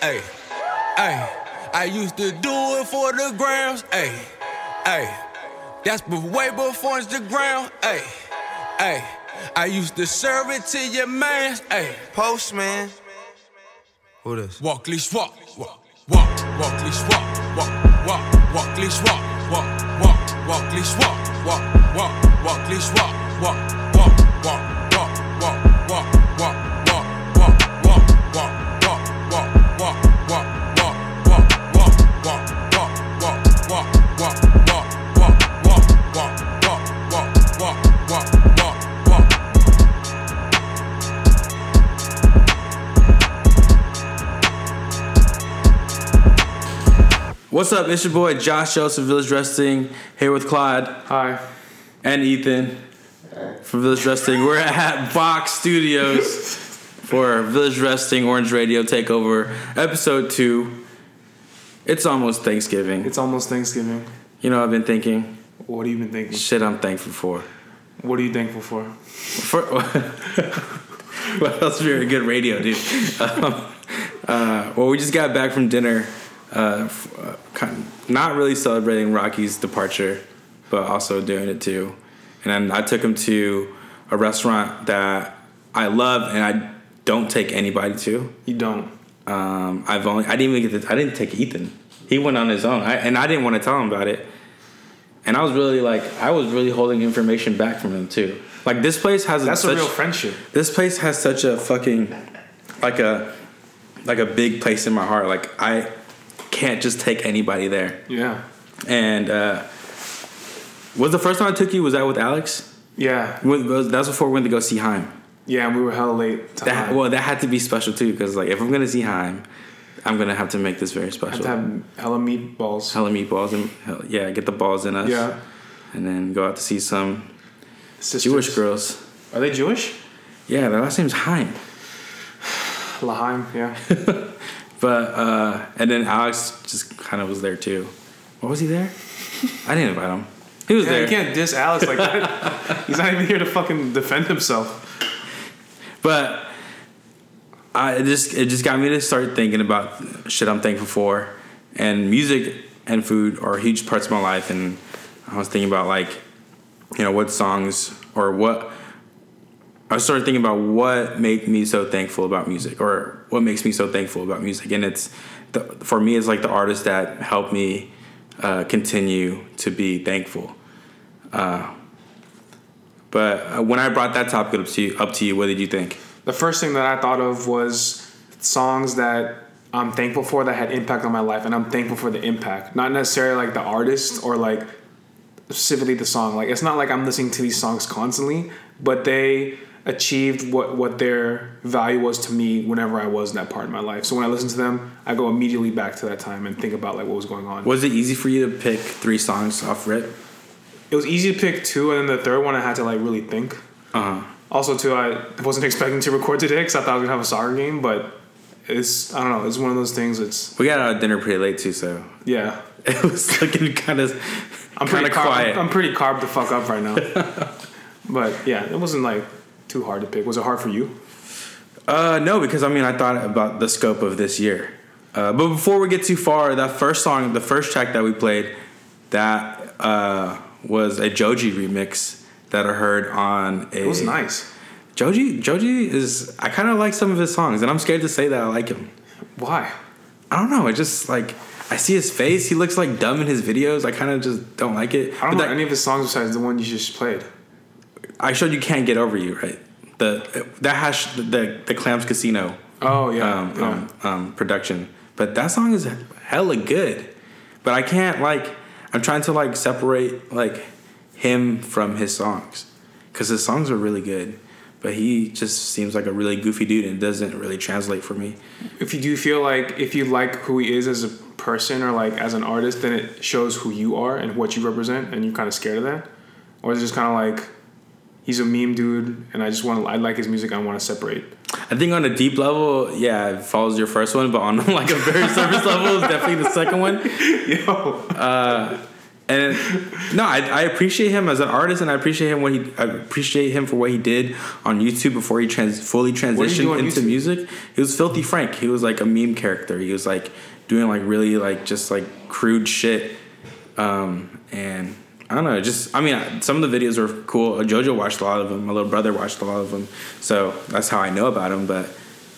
hey, hey. I used to do it for the grams, hey, hey. That's be- way before Instagram, hey, hey. I used to serve it to your mans, hey. Postman. Who this? Walk, leash, walk, walk, walk, walk, leash, walk, walk, walk, walk, leash, walk, walk, walk, walk, leash, walk, walk, walk, walk, leash, walk, walk, walk, walk, What's up? It's your boy Josh Joseph, Village Wrestling, here with Clyde Hi. and Ethan from Village Wrestling. We're at Box Studios for Village Wrestling Orange Radio Takeover, Episode 2. It's almost Thanksgiving. It's almost Thanksgiving. You know, I've been thinking, What have you been thinking? shit, I'm thankful for. What are you thankful for? for well, that's very good radio, dude. Um, uh, well, we just got back from dinner. Uh, uh, kind of not really celebrating Rocky's departure, but also doing it too. And then I took him to a restaurant that I love and I don't take anybody to. You don't. Um, I've only I didn't even get to, I didn't take Ethan. He went on his own, I, and I didn't want to tell him about it. And I was really like I was really holding information back from him too. Like this place has a That's such, a real friendship. this place has such a fucking like a like a big place in my heart. Like I can't just take anybody there. Yeah. And uh was the first time I took you was that with Alex? Yeah. When- was- That's before we went to go see Haim. Yeah, and we were hella late. That well, that had to be special too because like if I'm gonna see Haim, I'm gonna have to make this very special. to have hella meatballs. Hella meatballs and yeah, get the balls in us. Yeah. and then go out to see some Sisters. Jewish girls. Are they Jewish? Yeah, their last name's Haim. Lahaim, yeah. But uh, and then Alex just kind of was there too. What was he there? I didn't invite him. He was yeah there. you can't diss Alex like that. He's not even here to fucking defend himself. But I it just it just got me to start thinking about shit I'm thankful for, and music and food are huge parts of my life. And I was thinking about like, you know, what songs or what. I started thinking about what made me so thankful about music, or what makes me so thankful about music, and it's the, for me it's like the artists that help me uh, continue to be thankful. Uh, but uh, when I brought that topic up to you, up to you, what did you think? The first thing that I thought of was songs that I'm thankful for that had impact on my life, and I'm thankful for the impact. Not necessarily like the artist or like specifically the song. Like it's not like I'm listening to these songs constantly, but they achieved what what their value was to me whenever I was in that part of my life. So when I listen to them, I go immediately back to that time and think about like what was going on. Was it easy for you to pick three songs off rip? It was easy to pick two, and then the third one I had to like really think. Uh huh. Also, too, I wasn't expecting to record today because I thought I was gonna have a soccer game, but it's I don't know. It's one of those things. It's We got out of dinner pretty late too, so yeah. it was looking kind of I'm kind pretty of carb, quiet. I'm pretty carb the fuck up right now. but yeah, it wasn't like too hard to pick. Was it hard for you? Uh, no, because I mean, I thought about the scope of this year. Uh, but before we get too far, that first song, the first track that we played, that uh, was a Joji remix that I heard on a. It was nice. Joji, Joji is. I kind of like some of his songs, and I'm scared to say that I like him. Why? I don't know. I just like. I see his face. He looks like dumb in his videos. I kind of just don't like it. I don't But know that- any of his songs besides the one you just played. I showed you "Can't Get Over You," right? The that has the the Clams Casino. Oh yeah, um, yeah. um, um, production. But that song is hella good. But I can't like. I'm trying to like separate like him from his songs because his songs are really good. But he just seems like a really goofy dude and doesn't really translate for me. if you do feel like if you like who he is as a person or like as an artist, then it shows who you are and what you represent, and you're kind of scared of that, or is it just kind of like he's a meme dude, and I just want to I like his music, I want to separate. I think on a deep level, yeah, it follows your first one, but on like a very surface level, it's definitely the second one. Yo, And no, I, I appreciate him as an artist, and I appreciate him what he I appreciate him for what he did on YouTube before he trans fully did he do transitioned into YouTube? music. He was Filthy Frank. He was like a meme character. He was like doing like really like just like crude shit. Um, and I don't know, just I mean, some of the videos were cool. Jojo watched a lot of them. My little brother watched a lot of them, so that's how I know about him. But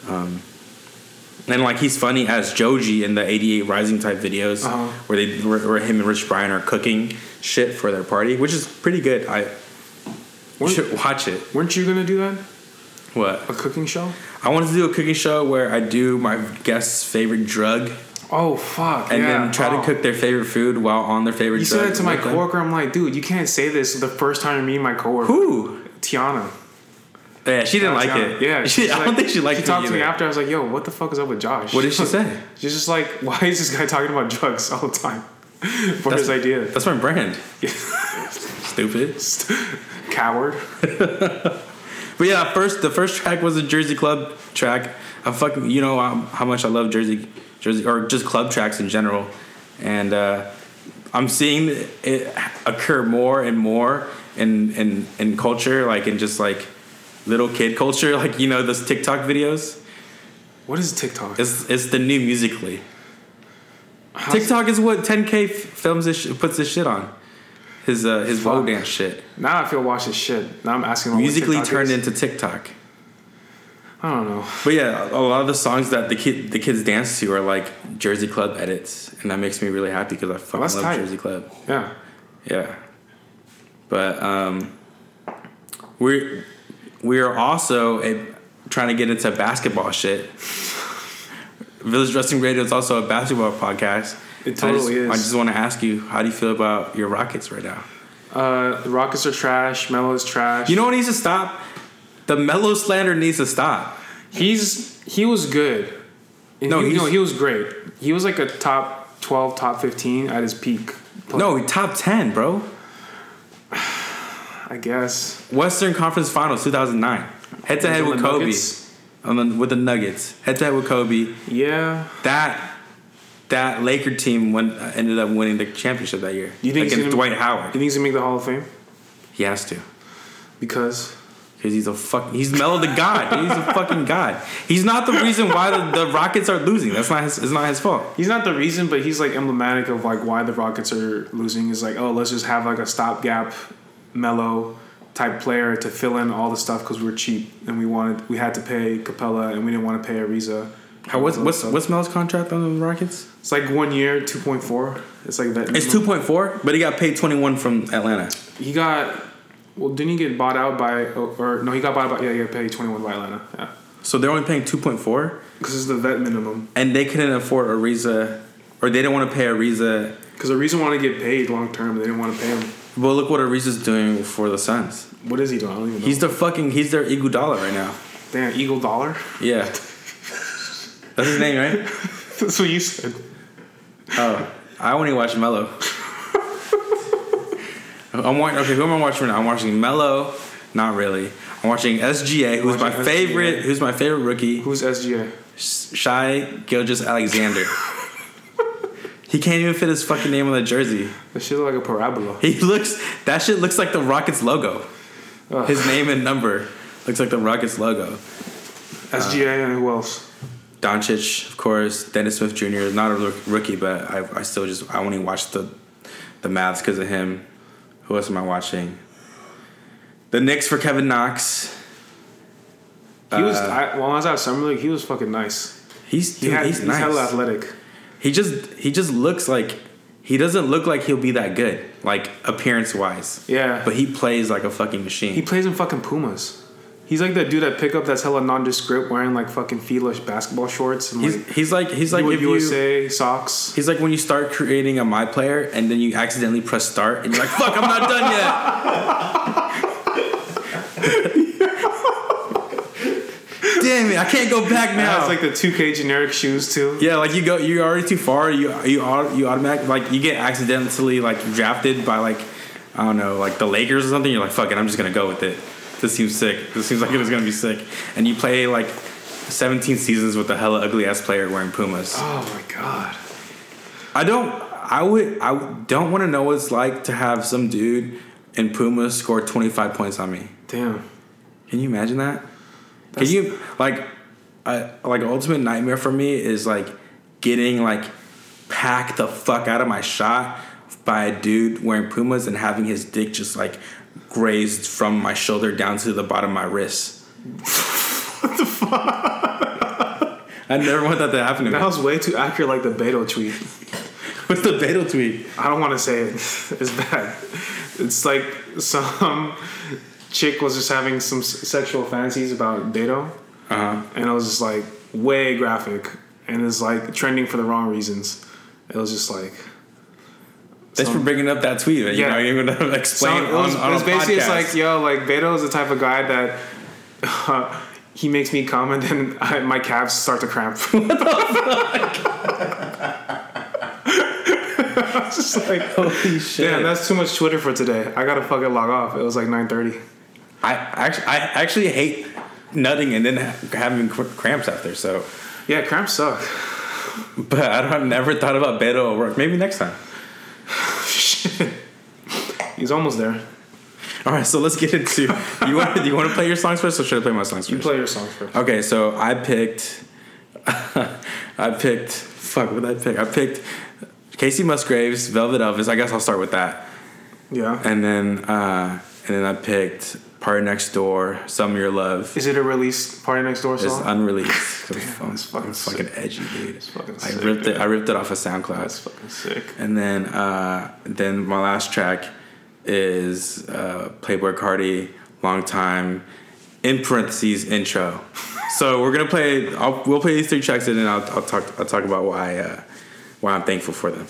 um, and like he's funny as Joji in the 88rising type videos, Uh-huh. where they where, where him and Rich Brian are cooking shit for their party, which is pretty good. I Weren't- should watch it. weren't you gonna do that? What A cooking show? I wanted to do a cooking show where I do my guest's favorite drug Oh fuck! and yeah. then try Oh. to cook their favorite food while on their favorite. You said that to my coworker. I'm like, dude, you can't say this the first time you meet my coworker. Who? Tiana. Yeah, she didn't like Tiana. it. Yeah, she, I don't think she liked it. She talked to me after. I was like, yo, what the fuck is up with Josh? What did she say? She's just like, why is this guy talking about drugs all the time? For his idea. That's my brand. Stupid. Coward. But yeah, first the first track was a Jersey Club track. I fucking you know um, how much I love Jersey, Jersey or just club tracks in general, and uh, I'm seeing it occur more and more in in in culture, like in just like little kid culture, like you know those TikTok videos. What is TikTok? It's it's the new Musical.ly. How's- TikTok is what 10K f- films this sh- puts this shit on. His uh his Fuck. dance shit. Now I feel watch this shit. Now I'm asking. Musical.ly turned is. into TikTok. I don't know. But yeah, a lot of the songs that the kid the kids dance to are like Jersey Club edits, and that makes me really happy because I fucking love tight. Jersey Club. Yeah. Yeah, but um, we're we are also a, trying to get into basketball shit. Village Wrestling Radio is also a basketball podcast. It I totally just, is. I just want to ask you, how do you feel about your Rockets right now? Uh, the Rockets are trash. Melo is trash. You know what needs to stop? The Melo slander needs to stop. he's he was good. No, he, no, he was great. He was like a top twelve, top fifteen at his peak. play, No, top ten, bro. I guess. Western Conference Finals 2009. Head to head with Kobe. Nuggets? On the, with the Nuggets. Head to head with Kobe. Yeah. That that Laker team went, uh, ended up winning the championship that year. You think he's against gonna- Dwight Howard. You think he's gonna make the Hall of Fame? He has to. Because Because he's a fuck. He's Melo the God. He's a fucking god. He's not the reason why the, the Rockets are losing. That's not his. It's not his fault. he's not the reason, but he's like emblematic of like why the Rockets are losing. Is like, oh, let's just have like a stopgap, Melo type player to fill in all the stuff because we were cheap and we wanted we had to pay Capela and we didn't want to pay Ariza. How, what's what's what's Melo's contract on the Rockets? It's like one year, two point four. It's like that. It's two point four, but he got paid twenty one from Atlanta. He got. Well, didn't he get bought out by or, or no? He got bought out. By, yeah, he got paid twenty one by Atlanta. Yeah, So they're only paying two point four, because it's the vet minimum. and they couldn't afford Ariza, or they didn't want to pay Ariza Because reason wanted to get paid long term, they didn't want to pay him. Well, look what Ariza's doing for the Suns. What is he doing? I don't even know. He's the fucking. He's their Iguodala right now. damn Eagle Dollar. Yeah. That's his name, right? That's what you said. Oh, I only watch Melo. I'm watching. Okay, who am I watching right now? I'm watching Melo. Not really. I'm watching SGA, who's my watching favorite. SGA. Who's my favorite rookie? Who's SGA? Shy Gilgis Alexander. he can't even fit his fucking name on the jersey. That shit look like a parabola. He looks. That shit looks like the Rockets logo. Ugh. His name and number looks like the Rockets logo. Uh, SGA and who else? Doncic, of course. Dennis Smith Jr. is not a rookie, but I, I still just I only watch the the Mavs because of him. Who else am I watching? The Knicks for Kevin Knox. He was Uh, I, while I was at summer league. He was fucking nice. He's He dude, had, he's, he's nice. hella athletic. He just he just looks like he doesn't look like he'll be that good, like appearance wise. Yeah, But he plays like a fucking machine. he plays in fucking Pumas. He's like that dude at pickup that's hella nondescript, wearing like fucking feelish basketball shorts and he's like he's like he's like if you USA socks. He's like when you start creating a my player and then you accidentally press start and you're like, fuck, I'm not done yet. Damn it, I can't go back now. has like the 2K generic shoes too. yeah, like you go, you're already too far. You you you automatic like you get accidentally like drafted by like I don't know like the Lakers or something. You're like, fuck it, I'm just gonna go with it. This seems sick. This seems like it was gonna be sick. And you play like 17 seasons with a hella ugly ass player wearing Pumas. Oh my god. I don't. I would. I don't want to know what it's like to have some dude in Puma score 25 points on me. Damn. Can you imagine that? That's- Can you like, I like ultimate nightmare for me is like getting like packed the fuck out of my shot by a dude wearing Pumas and having his dick just like grazed from my shoulder down to the bottom of my wrist. what the fuck? I never want that to happen to me. That was way too accurate, like the Beto tweet. What's the Beto tweet? I don't want to say it. It's bad. It's like some chick was just having some sexual fantasies about Beto, Uh huh. and it was just like way graphic, and it's like trending for the wrong reasons. It was just like Thanks for bringing up that tweet. You're Yeah. not even gonna explain So it was, on, on it was basically it's like yo like Beto is the type of guy that uh, he makes me come and then I, my calves start to cramp. It's just like Holy shit! damn, that's too much Twitter for today. I gotta fucking log off. It was like nine thirty. I actually, I actually hate nutting and then having cramps after. So, Yeah, cramps suck. but I don't have never thought about Beto at work. Maybe next time. Shit. He's almost there. All right, so let's get into. You want? Do you want to play your songs first, or should I play my songs first? You play your songs first. Okay, so I picked. I picked. Fuck, what did I pick? I picked Kacey Musgraves, Velvet Elvis. I guess I'll start with that. Yeah. And then, uh, and then I picked PartyNextDoor, Some Your Love. Is it a released PartyNextDoor song? It's unreleased. Damn, that's fucking I'm fucking edgy, dude. fucking I sick, ripped it. I ripped it off of SoundCloud. That's fucking sick. And then, uh, then my last track is uh, Playboi Carti, long time, in parentheses intro. so we're gonna play. I'll, we'll play these three tracks, and then I'll, I'll talk. I'll talk about why uh, why I'm thankful for them.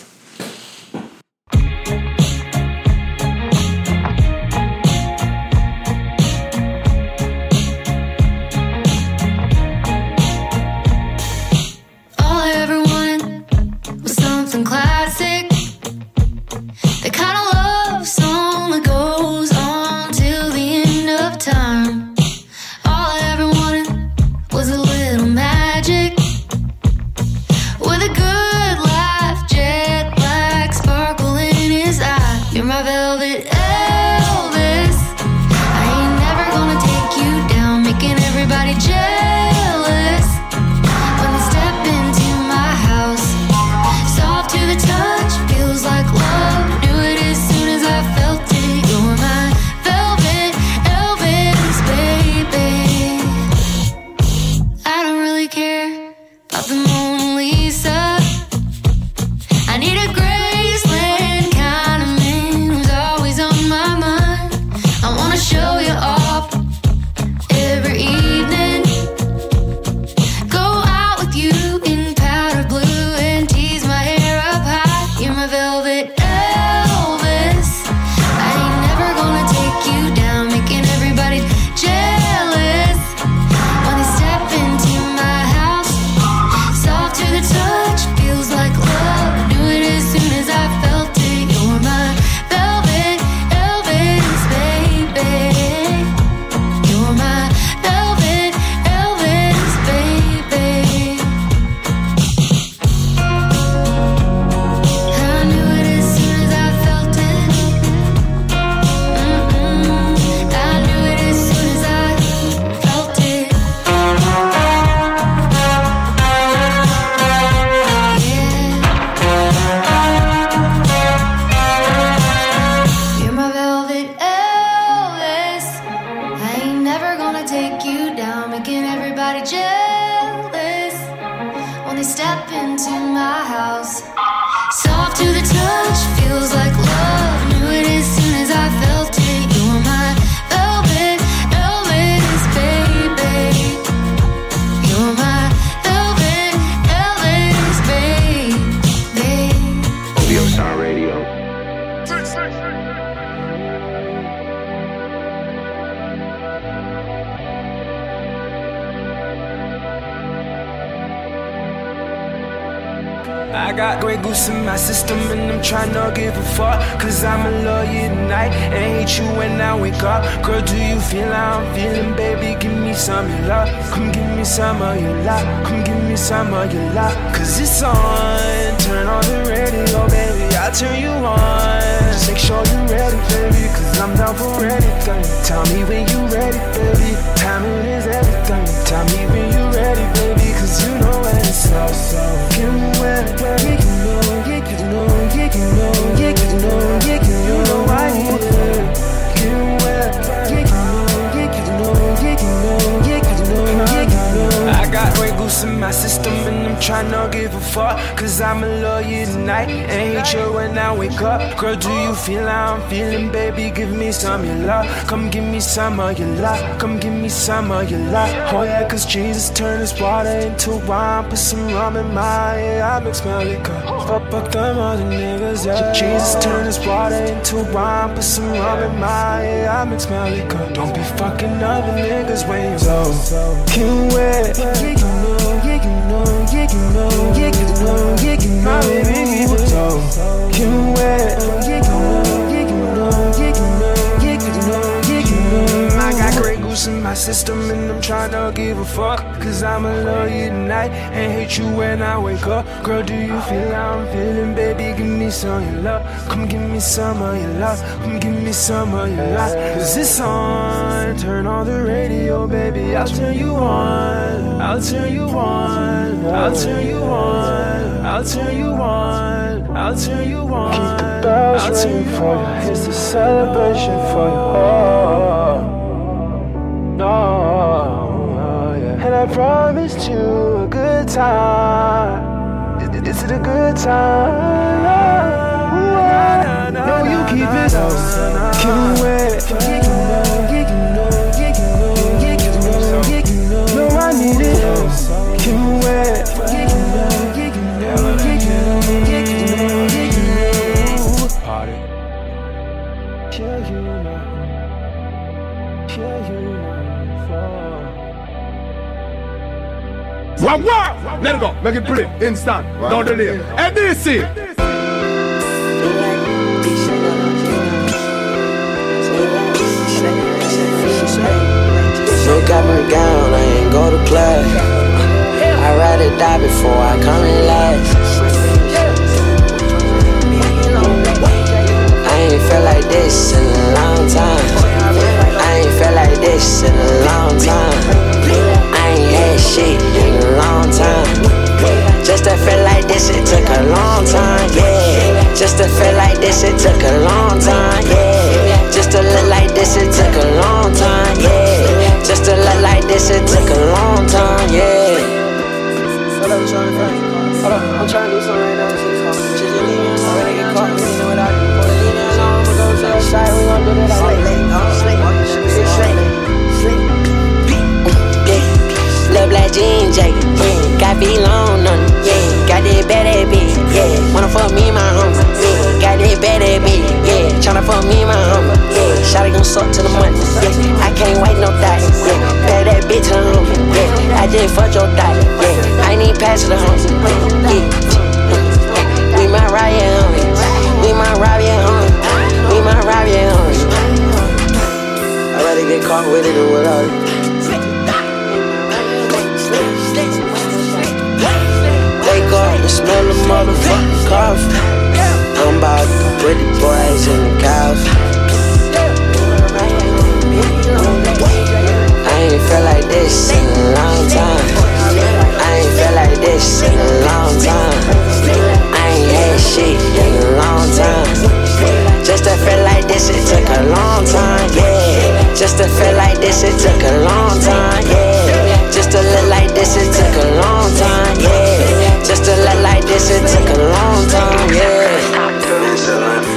Goose in my system and I'm trying to give a fuck. Cause I'ma love you tonight and hate you when I wake up. Girl, do you feel how I'm feeling, baby? Give me some of your love. Come give me some of your love. Come give me some of your love. Cause it's on. Turn on the radio, baby. I'll turn you on. Just make sure you're ready, baby. Cause I'm down for anything. Tell me when you're ready, baby. Timing is everything. Tell me when you're ready, baby. Cause you know when it's so, so. Wet. Yeah, you you know, yeah, you you know, you know. I got Grey Goose in my system and I'm trying to give a fuck. Cause I'ma love you tonight and hate you when I wake up. Girl, do you feel how I'm feeling, baby? Give me some of your love. Come give me some of your love. Come give me some of your love. Oh yeah, cause Jesus turned his water into wine. Put some rum in my head. I mix my liquor. Fuck up them other niggas, yeah. Jesus turned his water into wine. Put some rum in my head. I mix my liquor. Don't be fucking other niggas when you're go. Can wet. Yeah, you know, yeah, you know, yeah, you know, yeah, you know, yeah, you know. My baby, keep it. Can wet. Yeah, you know, Goose in my system and I'm trying to give a fuck. Cause I'ma love you tonight and hate you when I wake up. Girl, do you feel how I'm feeling, baby? Give me some of your love. Come give me some of your love. Come give me some of your love. Cause it's on. Turn on the radio, baby. I'll turn you on. I'll turn you on. I'll turn you on. I'll turn you on. I'll turn you on. Keep the bells ringing for you. It's a celebration for you. Oh, no, yeah. And I promised you a good time. Is, is it a good time? Ah. No, you keep it low. Can wait. Wow, wow! Let it go. Make it play. Instant. Don't delay. NDC. Look got me gown, I ain't go to class. I'd rather die before I come in last. I ain't felt like this in a long time. I ain't felt like this in a long time. Had shit in a long time. Just to feel like this, it took a long time, yeah. Just to feel like this, it took a long time, yeah. Just to look like this, it took a long time, yeah. Just to look like this, it took a long time, yeah. Hold up, I'm to. Hold up, I'm trying to do something right now. Just leave me alone. When I get caught, we know what I do. Leave me alone, I'ma go to the side. We gon' do that yeah. Got V long on it, yeah. Got that bad bitch, yeah. Wanna fuck me, my homie, yeah. Got that bad bitch, yeah. Tryna fuck me, my homie, yeah. Shawty gon' suck to the money, yeah. I can't wait no thought, yeah. Pay that bitch to the homie, yeah. I just fucked your thought, yeah. I even pass to homie, yeah. We might ride, homie. We might ride, yeah, homie. We might ride, yeah, homie. I'd rather get caught with it than without it. Wake up smell the motherfucking coffee. I'm about the boys and the coffee. I ain't felt like this in a long time. I ain't felt like this in a long time. I ain't had shit in a long time. Just to feel like this, it took a long time, yeah. Just to feel like this, it took a long time, yeah. Just to look like this, it took a long time, yeah. Just to look like this, it took a long time, yeah. I've been to Atlanta.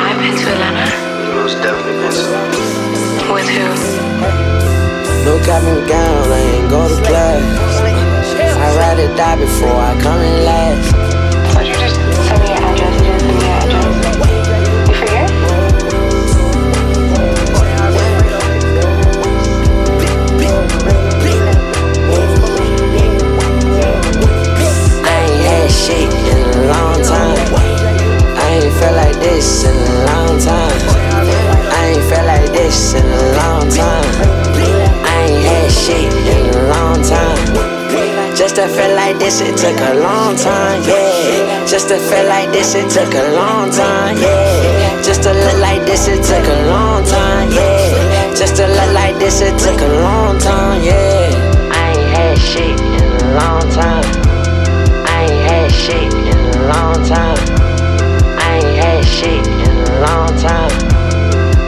I've been to Atlanta. Most definitely been to With who? No cap been gone, I ain't go to class. I ride or die before I come in last. shit in a long time. I ain't felt like this in a long time. I ain't felt like this in a long time. I ain't had shit in a long time. Just to feel like this, it took a long time, yeah. Just to feel like this, it took a long time, yeah. Just to look like this, it took a long time, yeah. Just to look like this, it took a long time. Shit in a long time. I ain't had shit in a long time.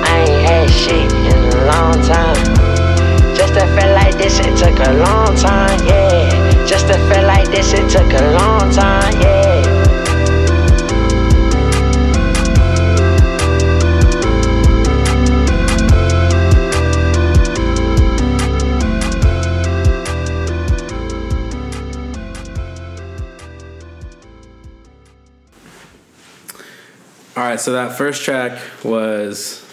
I ain't had shit in a long time. Just to feel like this, it took a long time, yeah. Just to feel like this, it took a long time, yeah. Right, so that first track was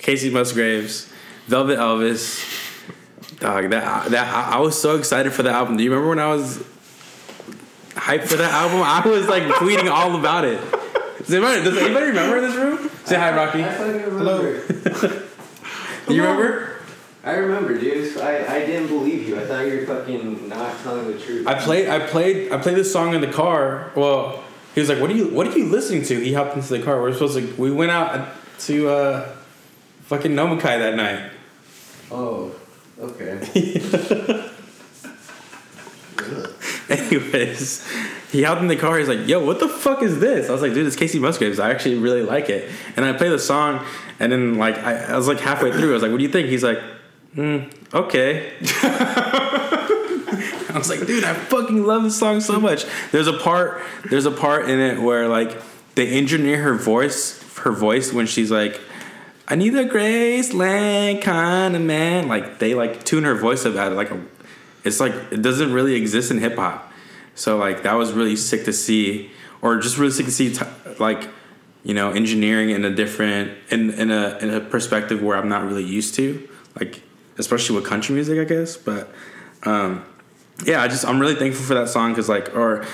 Kacey Musgraves, Velvet Elvis. Dog, that that I, I was so excited for that album. Do you remember when I was hyped for that album? I was like tweeting all about it. Does anybody, does anybody remember in this room? Say hi, Rocky. Hello. Do you remember? I remember, dude. I, I didn't believe you. I thought you were fucking not telling the truth. I played I played I played this song in the car. Well, he was like, "What are you What are you listening to?" He hopped into the car. We are supposed to. We went out to uh, fucking Nomakai that night. Oh, okay. Anyways, he hopped in the car. He's like, "Yo, what the fuck is this?" I was like, "Dude, it's Kacey Musgraves. I actually really like it." And I play the song, and then like I, I was like halfway through. I was like, "What do you think?" He's like, mm, "Okay." I was like, "Dude, I fucking love this song so much." There's a part. There's a part in it where like they engineer her voice, her voice when she's like. I need a Graceland kind of man. Like they like tune her voice up at like a it's like it doesn't really exist in hip hop. So like that was really sick to see, or just really sick to see, t- like you know, engineering in a different in in a in a perspective where I'm not really used to, like especially with country music, I guess. But um, yeah, I just I'm really thankful for that song because like or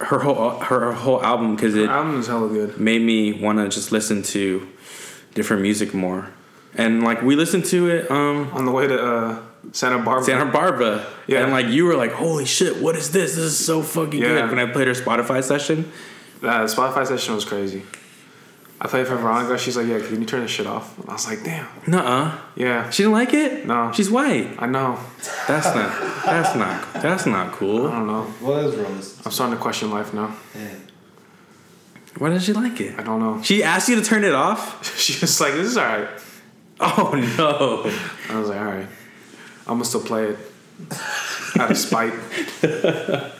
her whole her whole album because it album is hella good. made me want to just listen to different music more. And like we listened to it um On the way to uh, Santa Barbara. Santa Barbara. Yeah. And like you were like, holy shit, what is this? This is so fucking Yeah. good. When I played her Spotify session. That Spotify session was crazy. I played for Veronica. She's like, "Yeah, can you turn this shit off?" And I was like, "Damn." Nuh-uh. Yeah. She didn't like it? No. She's white. I know. That's not that's not that's not cool. I don't know. What is wrong I'm starting to question life now. Why did she like it? I don't know. She asked you to turn it off? She was like, "This is alright." Oh no. I was like, "All right, I'm gonna still play it out of spite."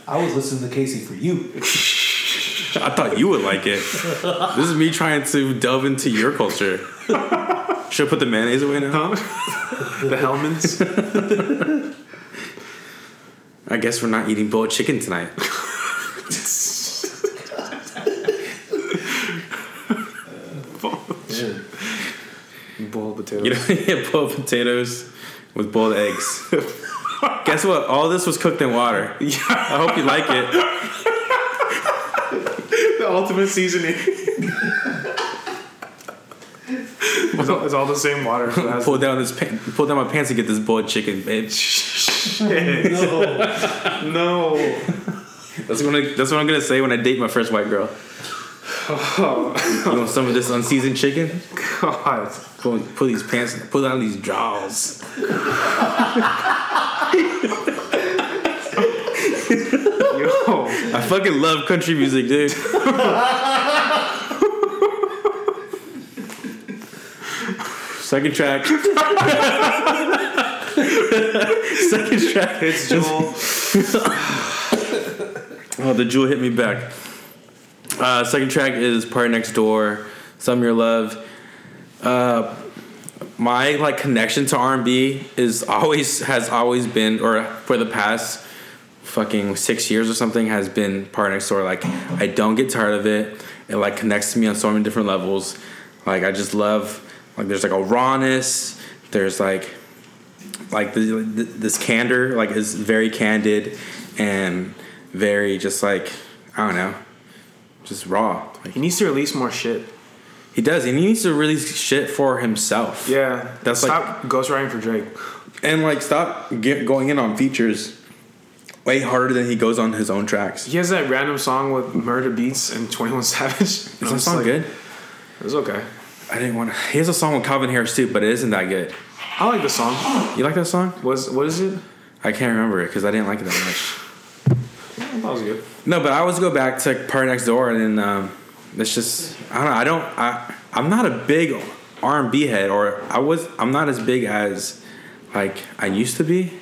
I was listening to Kacey for you. I thought you would like it. This is me trying to delve into your culture. Should I put the mayonnaise away now? the Hellmann's. I guess we're not eating boiled chicken tonight. Boiled potatoes. You know, yeah, boiled potatoes with boiled eggs. Guess what? All this was cooked in water. Yeah. I hope you like it. The ultimate seasoning. it's, all, it's all the same water. So pull down this pan- pull down my pants to get this boiled chicken, bitch. Shit. no. That's what I, that's what I'm gonna say when I date my first white girl. Oh, You want some of this unseasoned chicken? God. Pull, pull these pants, pull down these jaws. Yo. I fucking love country music, dude. Second track. Second track. It's Jewel. Oh, the jewel hit me back. Uh, second track is Part Next Door, Some Your Love. Uh, my like connection to R&B is always has always been, or for the past fucking six years or something, has been PartyNextDoor. Like I don't get tired of it. It like connects to me on so many different levels. Like I just love like there's like a rawness. There's like like the, the, this candor like is very candid and very just like I don't know, just raw. Like He needs to release more shit. he does. He needs to release shit for himself. Yeah. That's like- Stop ghostwriting for Drake. and like stop get going in on features way harder than he goes on his own tracks. He has that random song with Murda Beatz and Twenty One Savage. Is that song good? It was okay. I didn't want to. He has a song with Calvin Harris too, but it isn't that good. I like the song. You like that song? Was what is it? I can't remember it because I didn't like it that much. I thought it was good. No, but I always go back to PartyNextDoor, and then um, it's just I don't know. I don't. I I'm not a big R and B head, or I was. I'm not as big as like I used to be.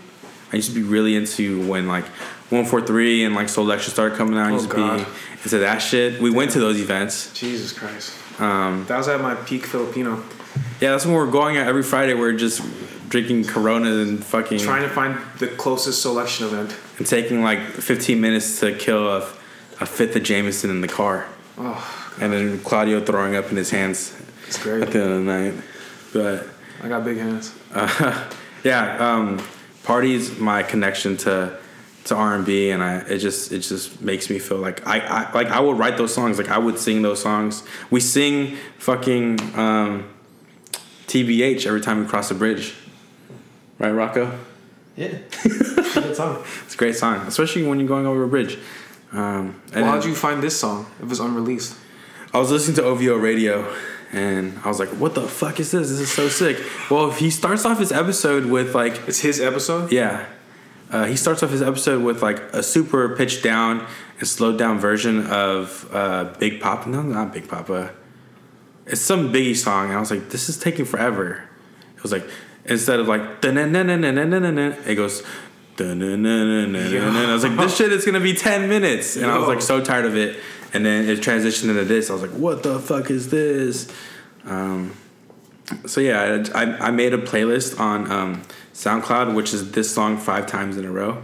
I used to be really into when like 143 and like Soul Lecture started coming out. I Oh, used to God. be into that shit. We went to those events. Jesus Christ. Um, That was at my peak Filipino. yeah, that's when we're going out every Friday. We're just drinking Corona and fucking Trying to find the closest selection event. and taking like 15 minutes to kill a, a fifth of Jameson in the car. Oh, And then Claudio throwing up in his hands it's great. at the end of the night. But I got big hands. uh, yeah, um, party's my connection to to R and B, and I it just it just makes me feel like I, I like I would write those songs, like I would sing those songs. We sing fucking um, TBH every time we cross a bridge, right, Rocco? Yeah. it's a Good song. It's a great song, especially when you're going over a bridge. Um, Well, how'd you find this song? It was unreleased. I was listening to OVO radio and I was like, what the fuck is this? This is so sick. Well, he starts off his episode with like, It's his episode. yeah. Uh, he starts off his episode with like a super pitched down and slowed down version of uh, Big Poppa. No, not Big Poppa. It's some Biggie song. And I was like, this is taking forever. It was like, instead of like, it goes. I was like, this shit is to be 10 minutes. And I was like, so tired of it. And then it transitioned into this. I was like, what the fuck is this? Um, so yeah, I, I made a playlist on um, SoundCloud, which is this song five times in a row.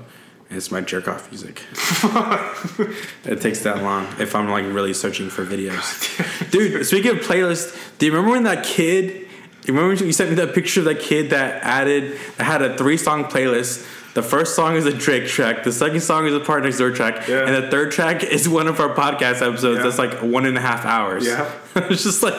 And it's my jerk off music. it takes that long if I'm like really searching for videos. Dude, speaking of playlists, do you remember when that kid? You remember when you sent me that picture of that kid that added that had a three song playlist? The first song is a Drake track. The second song is a PartyNextDoor track, Yeah. and the third track is one of our podcast episodes. Yeah. That's like one and a half hours. Yeah. it's just like,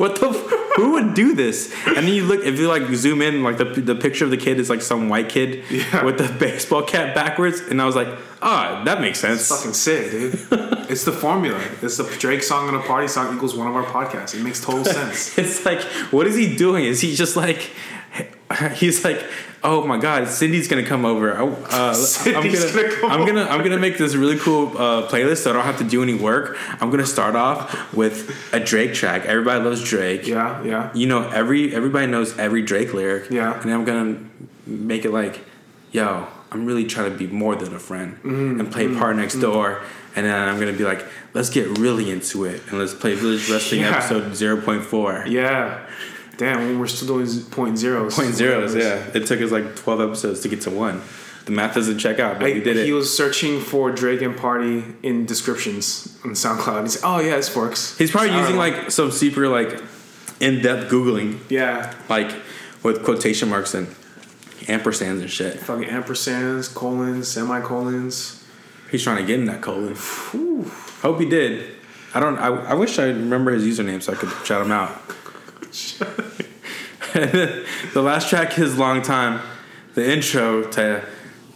what the? F- who would do this? And then you look, if you like zoom in, like the the picture of the kid is like some white kid Yeah. with the baseball cap backwards, and I was like, ah, that makes sense. It's fucking sick, dude. it's the formula. It's the Drake song and a party song equals one of our podcasts. It makes total sense. It's like, what is he doing? Is he just like, he's like, oh my god, Cindy's gonna come over. I- Uh, I'm Cindy's gonna, gonna come I'm gonna, I'm gonna make this really cool uh, playlist so I don't have to do any work. I'm gonna start off with a Drake track. Everybody loves Drake. Yeah, yeah. You know, every everybody knows every Drake lyric. Yeah. And then I'm gonna make it like, yo, I'm really trying to be more than a friend Mm-hmm. and play PartyNextDoor. And then I'm gonna be like, let's get really into it and let's play Village Wrestling Yeah. episode 0.4. Yeah. Damn, we're still doing point zeros. Point zeros, yeah. It took us like 12 episodes to get to one. The math doesn't check out, but I, we did it. he was searching for Drake and Party in descriptions on SoundCloud. He's "Oh yeah, this works." He's probably using know. like some super like in-depth Googling, yeah, like with quotation marks and ampersands and shit. fucking ampersands, colons, semicolons. He's trying to get in that colon. Hope he did. I don't. I, I wish I remember his username so I could shout him out. The last track is long time. The intro to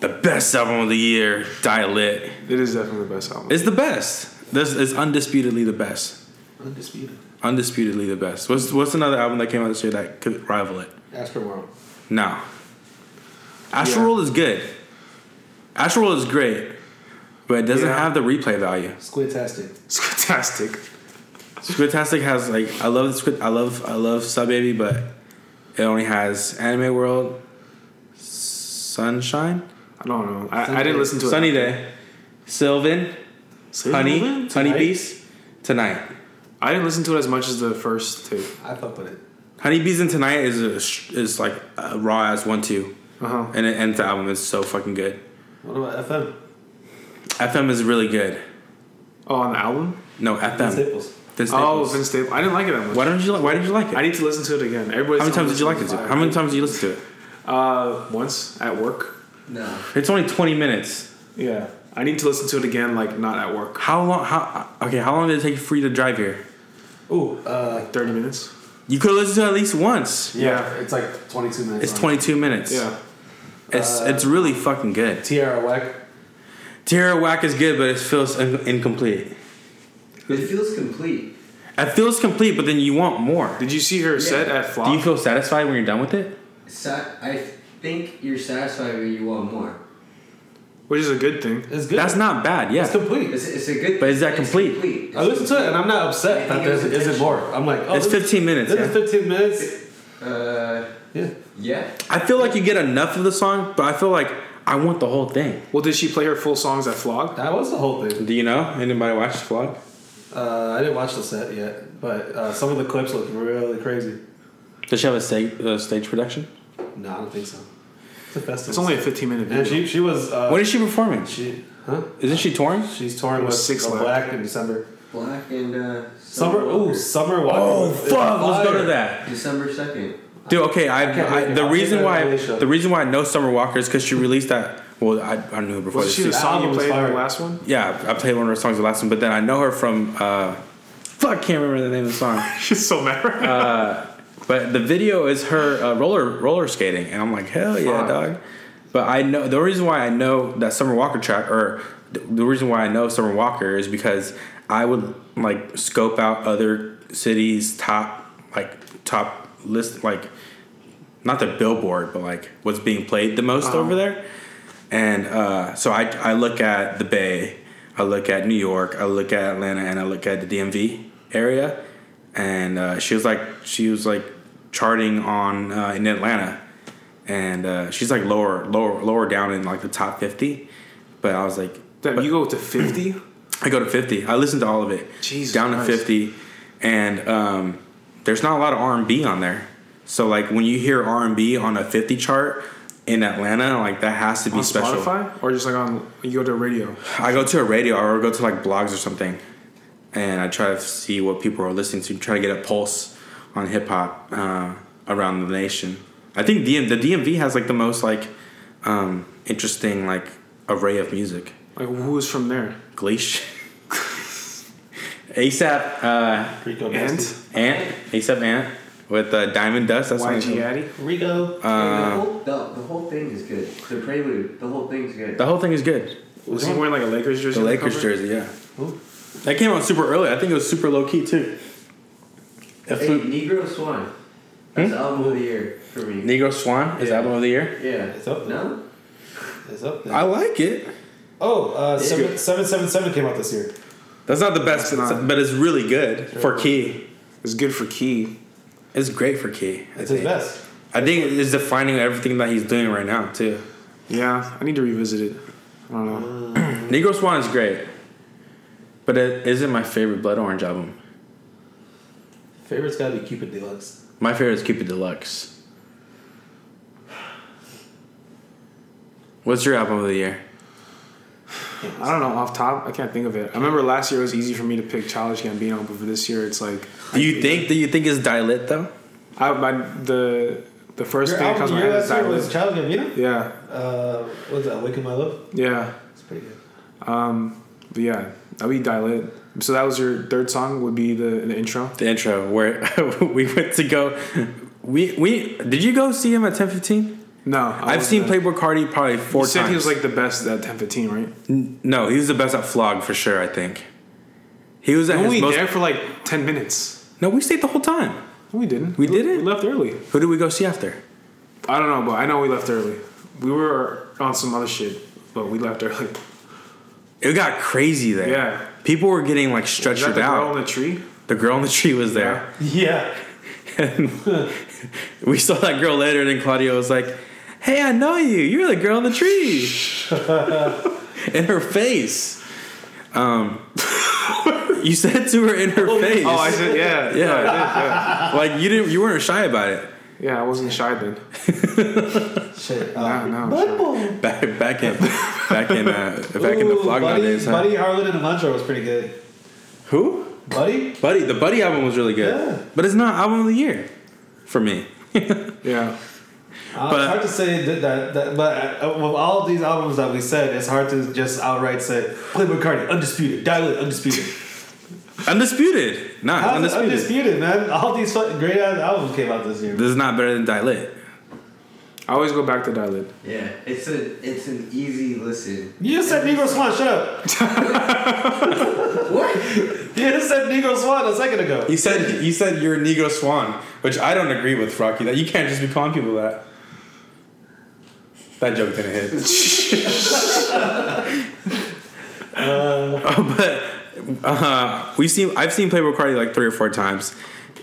the best album of the year, Die Lit, It is definitely the best album. It's the best. This is undisputedly the best. Undisputed. Undisputedly the best. What's what's another album that came out this year that could rival it? Astroworld. No. Astroworld is good. Astroworld is great, but it doesn't Yeah. have the replay value. Squidtastic. It's fantastic. Squidtastic has like I love the squid I love I love Sub Baby, but it only has Anime World, Sunshine, I don't know. I, I didn't listen to it. Sunny Day, Sylvan, Honey, Sylvan? Honey Tonight? Bees, Tonight. I didn't listen to it as much as the first two. I fuck with it. Honey Bees and Tonight is a, is like a raw as one two, Uh huh. and it ends the album is so fucking good. What about FM? FM is really good. Oh, on the album? No Vince FM. Staples. Vince Oh, Staples. Vince Staples. I didn't like it that much. Why don't you like? Why did you like it? I need to listen to it again. Everybody. How many times did you like it? How many times did you listen to it? Uh, once at work. No. It's only twenty minutes. Yeah, I need to listen to it again, like not at work. How long? How okay? How long did it take for you to drive here? Ooh, uh, Thirty minutes. You could listen to it at least once. yeah, it's like 22 minutes. It's long. 22 minutes. Yeah. It's Uh, it's really fucking good. Tierra Whack. Tierra Whack is good, but it feels in- incomplete. It feels complete. It feels complete, but then you want more. Did you see her set at Flog? Do you feel satisfied when you're done with it? Sa- I think you're satisfied when you want more. Which is a good thing. It's good. That's not bad. Yeah. It's complete. It's, it's a good. Thing. But is that it's complete? I listened to it and I'm not upset that there's isn't more. I'm like, oh, It's this- 15 minutes. This yeah. is 15 minutes. Uh, Yeah. yeah. I feel like you get enough of the song, but I feel like I want the whole thing. Well, did she play her full songs at Flog? That was the whole thing. Do you know? Anybody watch the vlog? Uh, I didn't watch the set yet, but uh, some of the clips look really crazy. Does she have a stage, uh, stage production? No, I don't think so. It's a festival. It's only a 15 minute video. And she she was. Uh, When is she performing? She huh? Isn't she touring? She's touring with six Six. Black in December. Black and uh, Summer. Ooh, summer. Walking Oh fuck! Let's go to that, December second. dude. Okay, I, can't I, the reason why that early show. the reason why I know Summer Walker is because she released that. Well, I, I knew her before Was she the song you played in the last one? Yeah, I played one of her songs the last one, but then I know her from. uh Fuck, can't remember the name of the song. She's so mad. Uh, but the video is her uh, roller roller skating, and I'm like, hell yeah, dog. But I know the reason why I know that Summer Walker track, or the, the reason why I know Summer Walker is because I would like scope out other cities' top like top list like not the billboard, but like what's being played the most Uh-huh. over there. And uh, so I I look at the Bay, I look at New York, I look at Atlanta, and I look at the DMV area. And uh, she was like she was like charting on uh, in Atlanta, and uh, she's like lower lower lower down in like the top fifty. But I was like, Damn, you go to 50? I go to 50. I listen to all of it. Jesus down Christ. to 50. And um, there's not a lot of R&B on there. So like when you hear R&B on a 50 chart in Atlanta, like that has to be On special. Spotify? Or just like on, you go to a radio? I go to a radio or go to like blogs or something. And I try to see what people are listening to, try to get a pulse on hip hop uh, around the nation. I think DM, the DMV has like the most like um, interesting like array of music. Like, who is from there? Gleesh. ASAP uh, Rico And? Ant. ASAP Ant with uh, Diamond Dust. That's YG something- Addy? Rico. Uh, the, whole, the, the whole thing is good. The prelude, the whole thing's good. The whole thing is good. Was he wearing like a Lakers jersey? The on Lakers cover? jersey, yeah. That came out super early. I think it was super low key too. It Hey, flew- Negro Swan. That's album of the year for me. Negro Swan is Yeah. album of the year. yeah. It's up there. No? It's up there. I like it. Oh, uh, seven, 777 came out this year. That's not the best, That's not- but it's really good for Key. It's good for Key. It's great for Key. I It's his best. I think it's defining everything that he's doing right now too. Yeah, I need to revisit it. I don't know. Negro Swan is great, but it isn't my favorite Blood Orange album. Favorite's gotta be Cupid Deluxe. My favorite is Cupid Deluxe. What's your album of the year? I don't know off top. I can't think of it. I remember last year it was easy for me to pick Childish Gambino, but for this year it's like. Do you think? Do you think it's Die Lit though? I, my, the the first Your thing that comes to of my head is last was Diamond. Child Gambino? Yeah, Uh, what was that? Awaken My Love? yeah. It's pretty good. Um, but yeah, that'd be Die Lit. So that was your third song. Would be the the intro. The intro where we went to go. We we did you go see him at ten fifteen? No, I I've seen. Playboi Carti probably four You said times. he was like the best at ten fifteen, right? N- no, he was the best at Flog for sure. I think he was at Only his most. there for like ten minutes. No, we stayed the whole time. No, we didn't. We didn't? We left early. Who did we go see after? I don't know, but I know we left early. We were on some other shit, but we left early. It got crazy there. Yeah. People were getting like stretched that the out. girl on the tree? the girl in the tree was there. Yeah. And we saw that girl later, and then Claudio was like, "Hey, I know you. You're the girl in the tree." in her face. Um, you said to her in her face. Oh, I said yeah. Yeah. No, I did, yeah. Like you didn't. You weren't shy about it. Yeah, I wasn't shy then. Shit. No, Uh, no, Back back in back in uh, back in the Ooh, vlog Buddy, days. Huh? Buddy Harlan and Alondra was pretty good. Who? Buddy? Buddy. The Buddy album was really good, Yeah. but it's not album of the year for me. Yeah. Uh, But- it's hard to say that, that, that but uh, with all these albums that we said, it's hard to just outright say Playboi Carti, undisputed, Die Lit undisputed. Undisputed. Nah, it's How's it undisputed. undisputed, man? All these great ass albums came out this year. This is not better than Die Lit. I always go back to Die Lit. Yeah, it's a it's an easy listen. You just said Negro Swan. Shut up. What? You just said Negro Swan a second ago. You said you said you're a Negro Swan, which I don't agree with, Rocky. That you can't just be calling people that. That joke didn't hit. Uh, but uh, we've seen I've seen Playboi Carti like three or four times.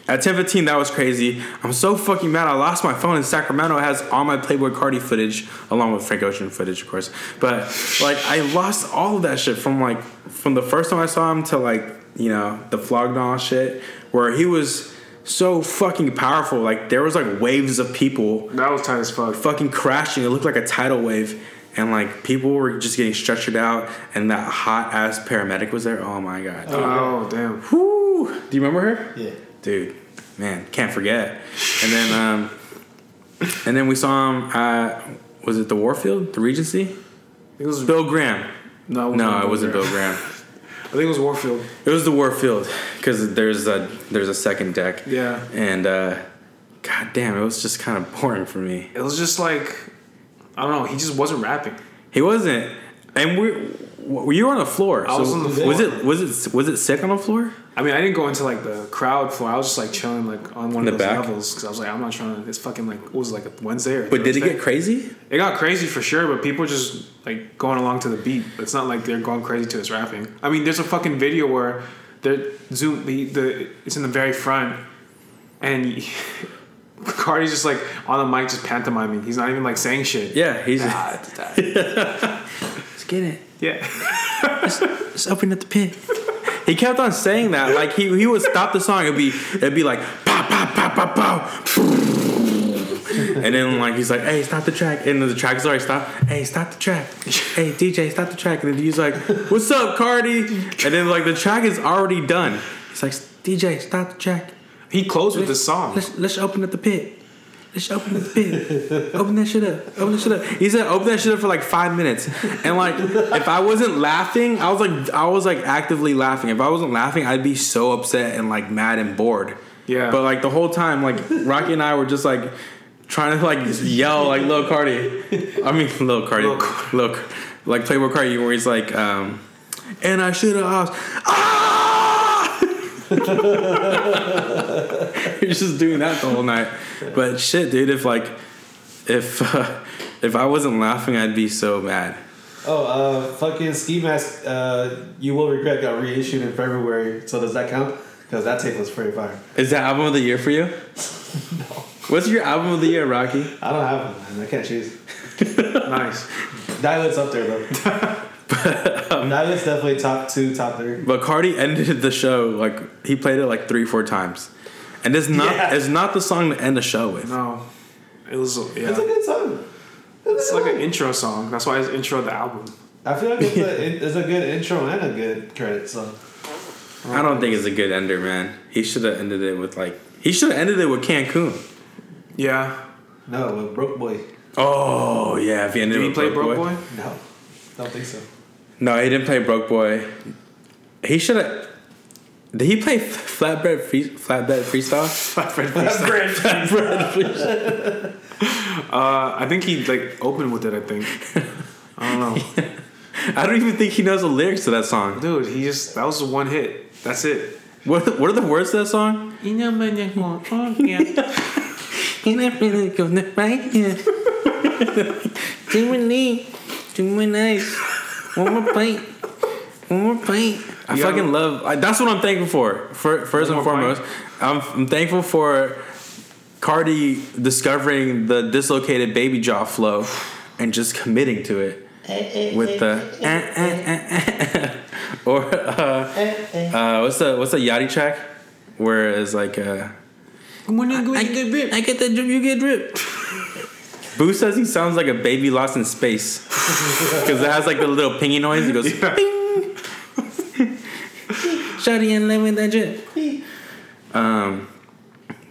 At 10:15, that was crazy. I'm so fucking mad. I lost my phone in Sacramento. It has all my Playboi Carti footage, along with Frank Ocean footage, of course. But like, I lost all of that shit from like from the first time I saw him to like you know the Flog Gnaw shit, where he was so fucking powerful. Like there was like waves of people. That was tight as fuck. Fucking crashing. It looked like a tidal wave. And like people were just getting stretchered out, and that hot ass paramedic was there. Oh my god! Oh, damn. Whoo! Do you remember her? Yeah. Dude, man, can't forget. And then, um, and then we saw him at was it the Warfield, the Regency? It was Bill Graham. No, it wasn't no, it Bill wasn't Graham. Bill Graham. I think it was Warfield. It was the Warfield because there's a there's a second deck. Yeah. And uh, god damn, it was just kind of boring for me. It was just like I don't know. He just wasn't rapping. He wasn't. And we we you were on the floor. I was so on the floor. Was it was it was it sick on the floor? I mean, I didn't go into like the crowd floor. I was just like chilling like on one In of the those back? levels because I was like, I'm not trying to. It's fucking like what was it, like a Wednesday or. But did it Thursday? get crazy? It got crazy for sure, but people just like going along to the beat. It's not like they're going crazy to his rapping. I mean, there's a fucking video where they're zoom the, the it's in the very front, and Carti's just like on the mic just pantomiming. He's not even like saying shit. Yeah, he's. Ah, Let's get it. Yeah. Let's open up the pit. He kept on saying that. Like he he would stop the song. It'd be it'd be like pow pow pow pow pow. And then like he's like, hey, stop the track. And the track's already stopped. Hey, stop the track. Hey, DJ, stop the track. And then he's like, what's up, Carti? And then like the track is already done. He's like, DJ, stop the track. He closed with the song. Let's let's open up the pit. Let's open up the. Open that shit up. Open that shit up. He said open that shit up for like five minutes. And like if I wasn't laughing, I was like I was like actively laughing. If I wasn't laughing, I'd be so upset and like mad and bored. Yeah. But like the whole time, like Rocky and I were just like trying to like yell like Lil Carti. I mean Lil Carti. Lil, like Playboi Carti where he's like, um, and I should have asked. Ah! You're just doing that the whole night. But shit, dude, if like, if uh, if I wasn't laughing, I'd be so mad. Oh, uh, fucking Ski Mask, uh, You Will Regret got reissued in February. So does that count? Because that tape was pretty fire. Is that album of the year for you? No. What's your album of the year, Rocky? I don't have one, man. I can't choose. nice. Die Lit's up there, though. Die Lit's definitely top two, top three. But Carti ended the show like he played it like three, four times, and it's not Yeah. it's not the song to end the show with. No, it was yeah. It's a good song. It's like an intro song. That's why it's intro the album. I feel like it's a, it's a good intro and a good credit song. I don't think it's a good ender, man. He should have ended it with like he should have ended it with Cancun. Yeah. No, with Broke Boy. Oh yeah, if he ended Did it he play Broke, Broke Boy. Boy? No, don't think so. No, he didn't play Broke Boy. He should have. Did he play flatbread free, flatbed freestyle? Flatbread Flatbread freestyle. Uh, I think he like opened with it. I think. I don't know, I don't even think he knows the lyrics to that song. dude. He just that was the one hit. That's it. What What are the words to that song? Jiminy, Jiminy nice. One more pint. One more pint. I Yeah. fucking love. I, that's what I'm thankful for. For first and foremost, I'm, I'm thankful for Carti discovering the dislocated baby jaw flow and just committing to it with the eh, eh, eh, eh. or uh, uh, what's the what's the Yachty track where it's like uh, I, get drip, I get that drip, you get drip. Boo says he sounds like a baby lost in space because it has like the little pingy noise. It goes ping. Shawty in love with that drip. Um,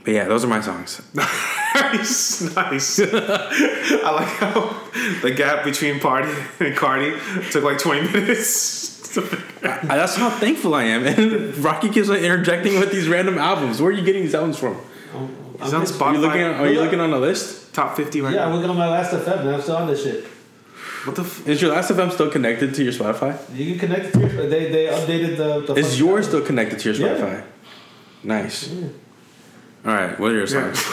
but yeah, those are my songs. nice, nice. I like how the gap between Party and Carti took like twenty minutes. I- that's how thankful I am. And Rocky keeps on interjecting with these random albums. Where are you getting these albums from? He's on Are you looking? Spotify. Are you looking on a list? top fifty right Yeah, now. I'm looking on my Last.fm and I'm still on this shit. What the? F- Is your Last.fm still connected to your Spotify? You can connect it to your. They they updated the. the Is fucking- yours still connected to your Spotify? Yeah. Spotify? Nice. All right, what are your songs?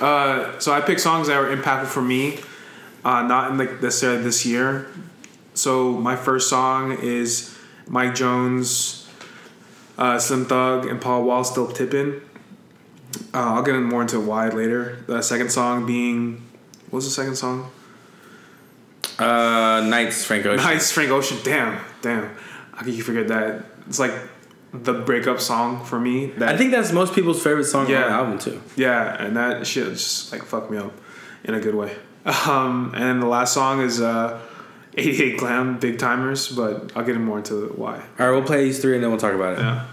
uh, so I picked songs that were impactful for me, uh, not in like necessarily this year. So my first song is Mike Jones, uh, Slim Thug, and Paul Wall still tipping. Uh, I'll get more into why later. The second song being, what was the second song? Uh, Nights, Frank Ocean. Nice Frank Ocean. Damn, damn. How can you forget that? It's like the breakup song for me. That I think that's most people's favorite song on the album too. Yeah, and that shit just like fucked me up in a good way. Um, and the last song is uh, 88GLAM Big Timers, but I'll get in more into why. All right, we'll play these three and then we'll talk about it. Yeah.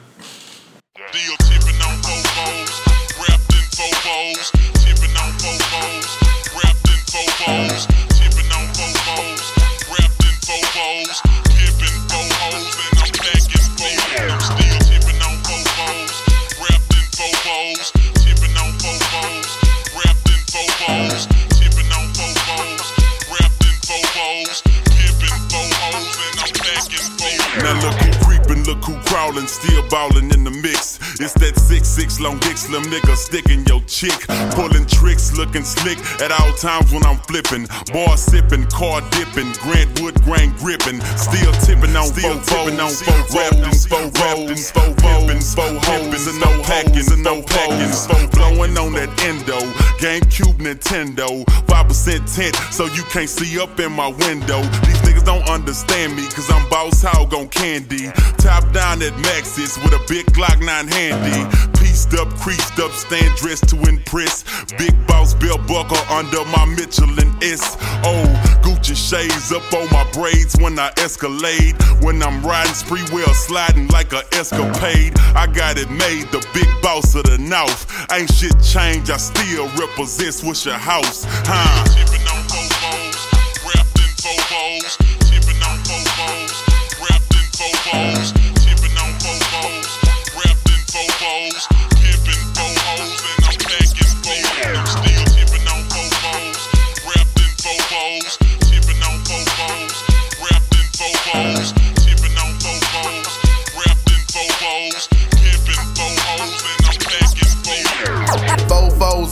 Still crawling, still ballin' in the mix. It's that six six long dick slim nigga sticking your chick, pulling tricks, looking slick at all times when I'm flipping. Bar sipping, car dipping, Grant Wood grain gripping, still tipping on still tipping on four rapping, four rolls, four pippin', four hoes, and no packing, and no packing, four blowing on that endo, GameCube Nintendo, five percent tint, so you can't see up in my window. These niggas don't understand me, cause I'm boss hog on candy. Top down at Maxis with a big Glock 9 handy. Pieced up, creased up, stand dressed to impress. Big boss belt buckle under my Michelin S. Oh, Gucci shades up on my braids when I escalade. When I'm riding spree wheel sliding like a escapade. I got it made, the big boss of the north. Ain't shit changed, I still represent your House. Huh? Tipping on Bobos, wrapped in Bobos, tipping on Bobos, wrapped in Bobos,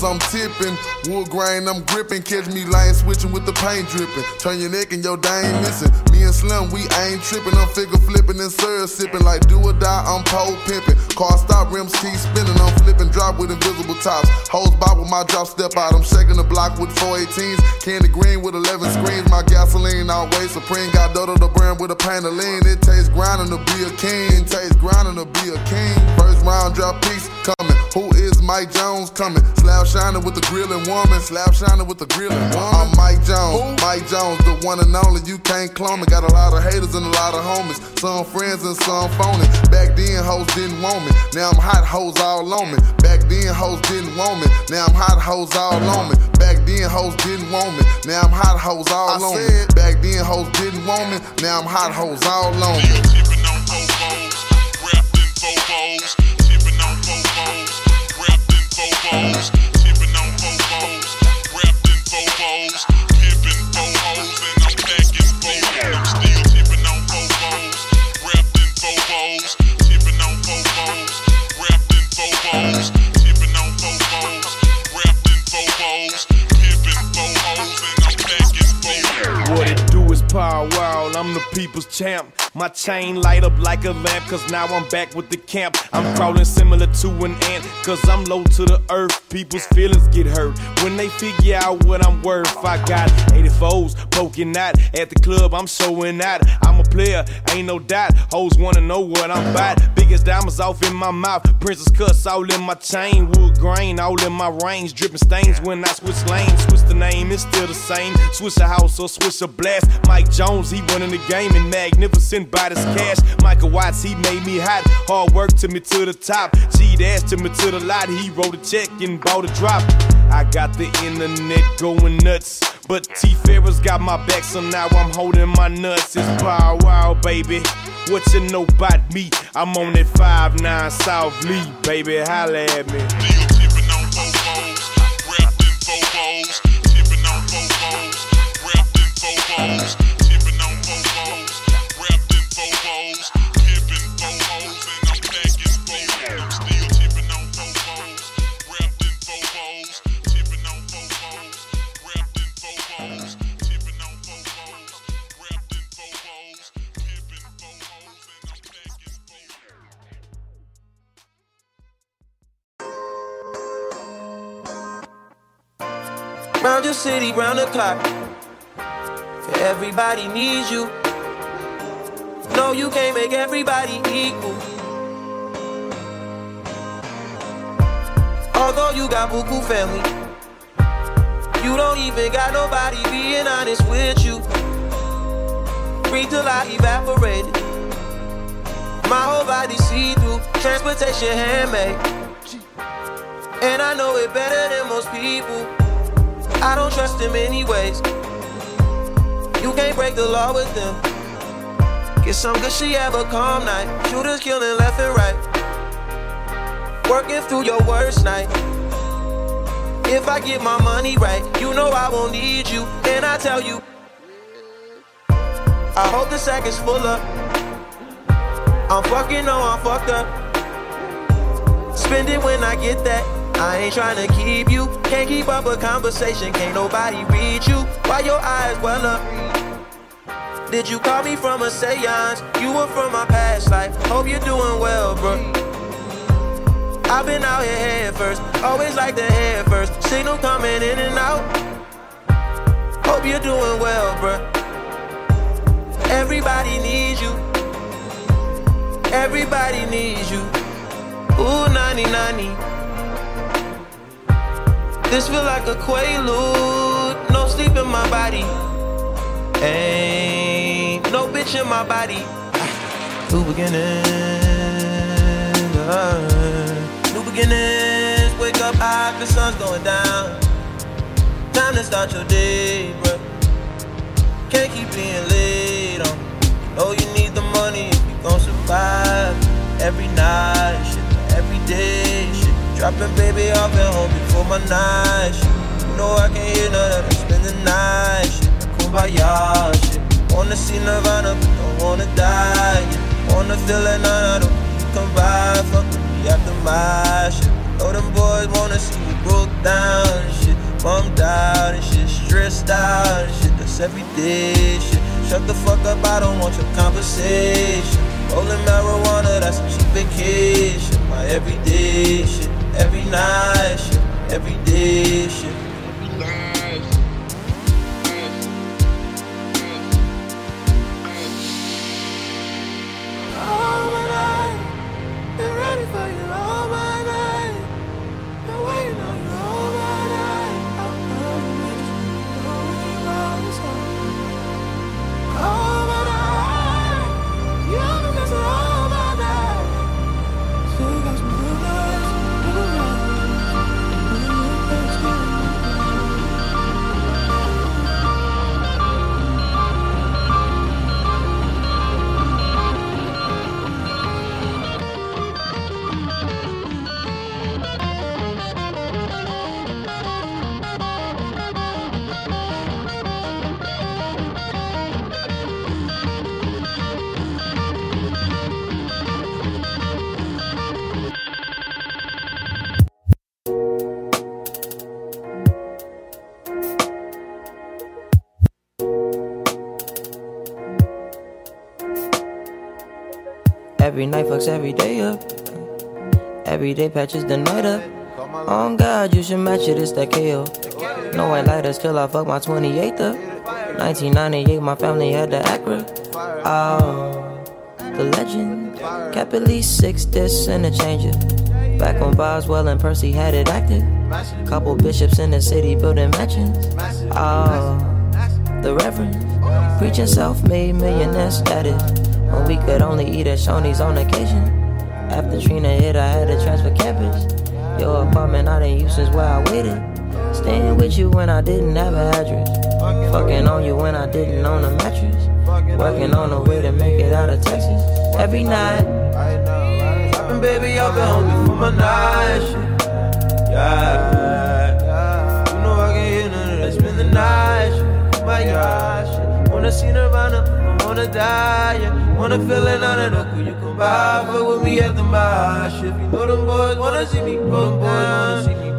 I'm tipping. Wood grain, I'm gripping. Catch me lying, switching with the paint dripping. Turn your neck and your dang missing. Me and Slim, we ain't tripping. I'm figure flipping and syrup sipping. Like do or die, I'm pole pimping. Car stop, rims keep spinning. I'm flipping drop with invisible tops. Hose bob with my drop step out. I'm shaking the block with 418s. Candy green with 11 screens. My gasoline always supreme. Got Dodo the brand with a pain of lean. It tastes grinding to be a king. Tastes grinding to be a king. First round drop piece coming. Who is Mike Jones coming? Slab shining with the grilling woman. Slab shining with the grilling woman. I'm Mike Jones. Mike Jones, the one and only. You can't clone me. Got a lot of haters and a lot of homies. Some friends and some phony. Back then, hoes didn't want me. Now I'm hot hoes all on me. Back then, hoes didn't want me. Now I'm hot hoes all on me. Back then, hoes didn't want me. Now I'm hot hoes all on me. Back then, hoes didn't want me. Now I'm hot hoes all on me. In I'm the people's champ. My chain light up like a lamp, cause now I'm back with the camp. I'm crawling similar to an ant, cause I'm low to the earth. People's feelings get hurt when they figure out what I'm worth. I got 84s poking out at the club, I'm showing out. I'm a player, ain't no doubt. Hoes wanna know what I'm about. Biggest diamonds off in my mouth, princess cuss all in my chain. Wood grain all in my range, dripping stains when I switch lanes. Switch the name, it's still the same. Switch a house or switch a blast. Mike Jones, he running the game and magnificent by this cash. Michael Watts, he made me hot. Hard work to me to the top. Cheat ass took me to the lot. He wrote a check and bought a drop. I got the internet going nuts. But T. Farris got my back, so now I'm holding my nuts. It's wow, wow, baby. What you know about me? I'm on that 5'9 South Lee, baby. Holla at me. Tipping on Tipping on Round your city, round the clock. Everybody needs you. No, you can't make everybody equal. Although you got buku family, you don't even got nobody being honest with you. Breathe till I evaporated. My whole body see through, transportation handmade. And I know it better than most people. I don't trust them anyways. You can't break the law with them. Get some good she have a calm night. Shooters killing left and right. Working through your worst night. If I get my money right, you know I won't need you. And I tell you, I hope the sack is full up. I'm fucking, no, I'm fucked up. Spend it when I get that. I ain't trying to keep you. Can't keep up a conversation. Can't nobody read you. Why your eyes well up? Did you call me from a seance? You were from my past life. Hope you're doing well, bro. I've been out here head first. Always like the head first. Signal coming in and out. Hope you're doing well, bro. Everybody needs you. Everybody needs you. Ooh, 90 90. This feel like a quaalude. No sleep in my body. Ain't no bitch in my body. New beginnings. uh, new beginnings. Wake up high, the sun's going down. Time to start your day, bruh. Can't keep being late on. Know you need the money if you gon' survive. Every night, shit, every day. Dropping baby off at home before my night, shit. You know I can't hear none of that. Spend the night, shit. Kumbaya, shit. Wanna see Nirvana, but don't wanna die, yeah. Wanna feel that none of them come by. Fuck with me after my shit. Know them boys wanna see you broke down and shit. Bummed out and shit. Stressed out and shit. That's everyday shit. Shut the fuck up, I don't want your conversation. Rolling marijuana, that's a cheap vacation. My everyday shit, every night shit, everyday shit. Every night fucks every day up. Every day patches the night up. On God, you should match it, it's that KO. No, I light us till I fuck my 28th up. 1998, my family had the Acura. Oh, the legend. Least six discs and a changer. Back when Boswell and Percy had it active. Couple bishops in the city building mansions. Oh, the Reverend. Preaching self made millionaire status. When we could only eat at Shoney's on occasion. After Trina hit, I had to transfer campus. Your apartment I didn't use since where I waited. Staying with you when I didn't have an address. Fucking on you when I didn't own a mattress. Working on the way to make it out of Texas. Every night. Dropping baby off at home before my night shit. Yeah. You know I can hear none of that. Spend the night shit. My God shit. Wanna see Nirvana, I wanna die, yeah. Wanna feel it on it, could you come by? Fuck with me at the mosh. If you know them boys wanna see me bump down, see me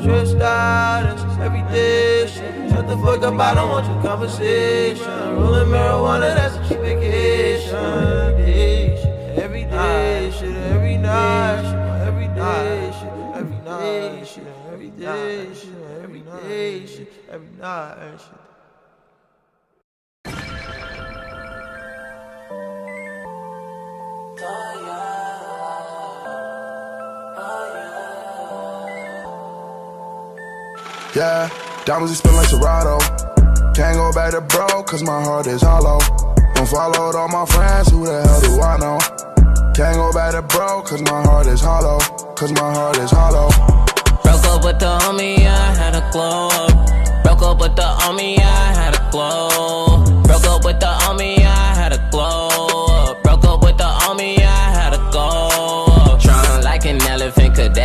stressed out, it's every day shit. Shut the fuck up, I don't want your conversation. Rolling marijuana, that's a cheap vacation. Every day shit, every night shit, every day shit, every night shit, every day shit, every night shit. Yeah, diamonds we spin like Serato. Can't go back to bro, cause my heart is hollow. Don't follow all my friends, who the hell do I know? Can't go back to bro, cause my heart is hollow. Cause my heart is hollow. Broke up with the homie, I had a glow. Broke up with the homie, I had a glow. Broke up with the homie,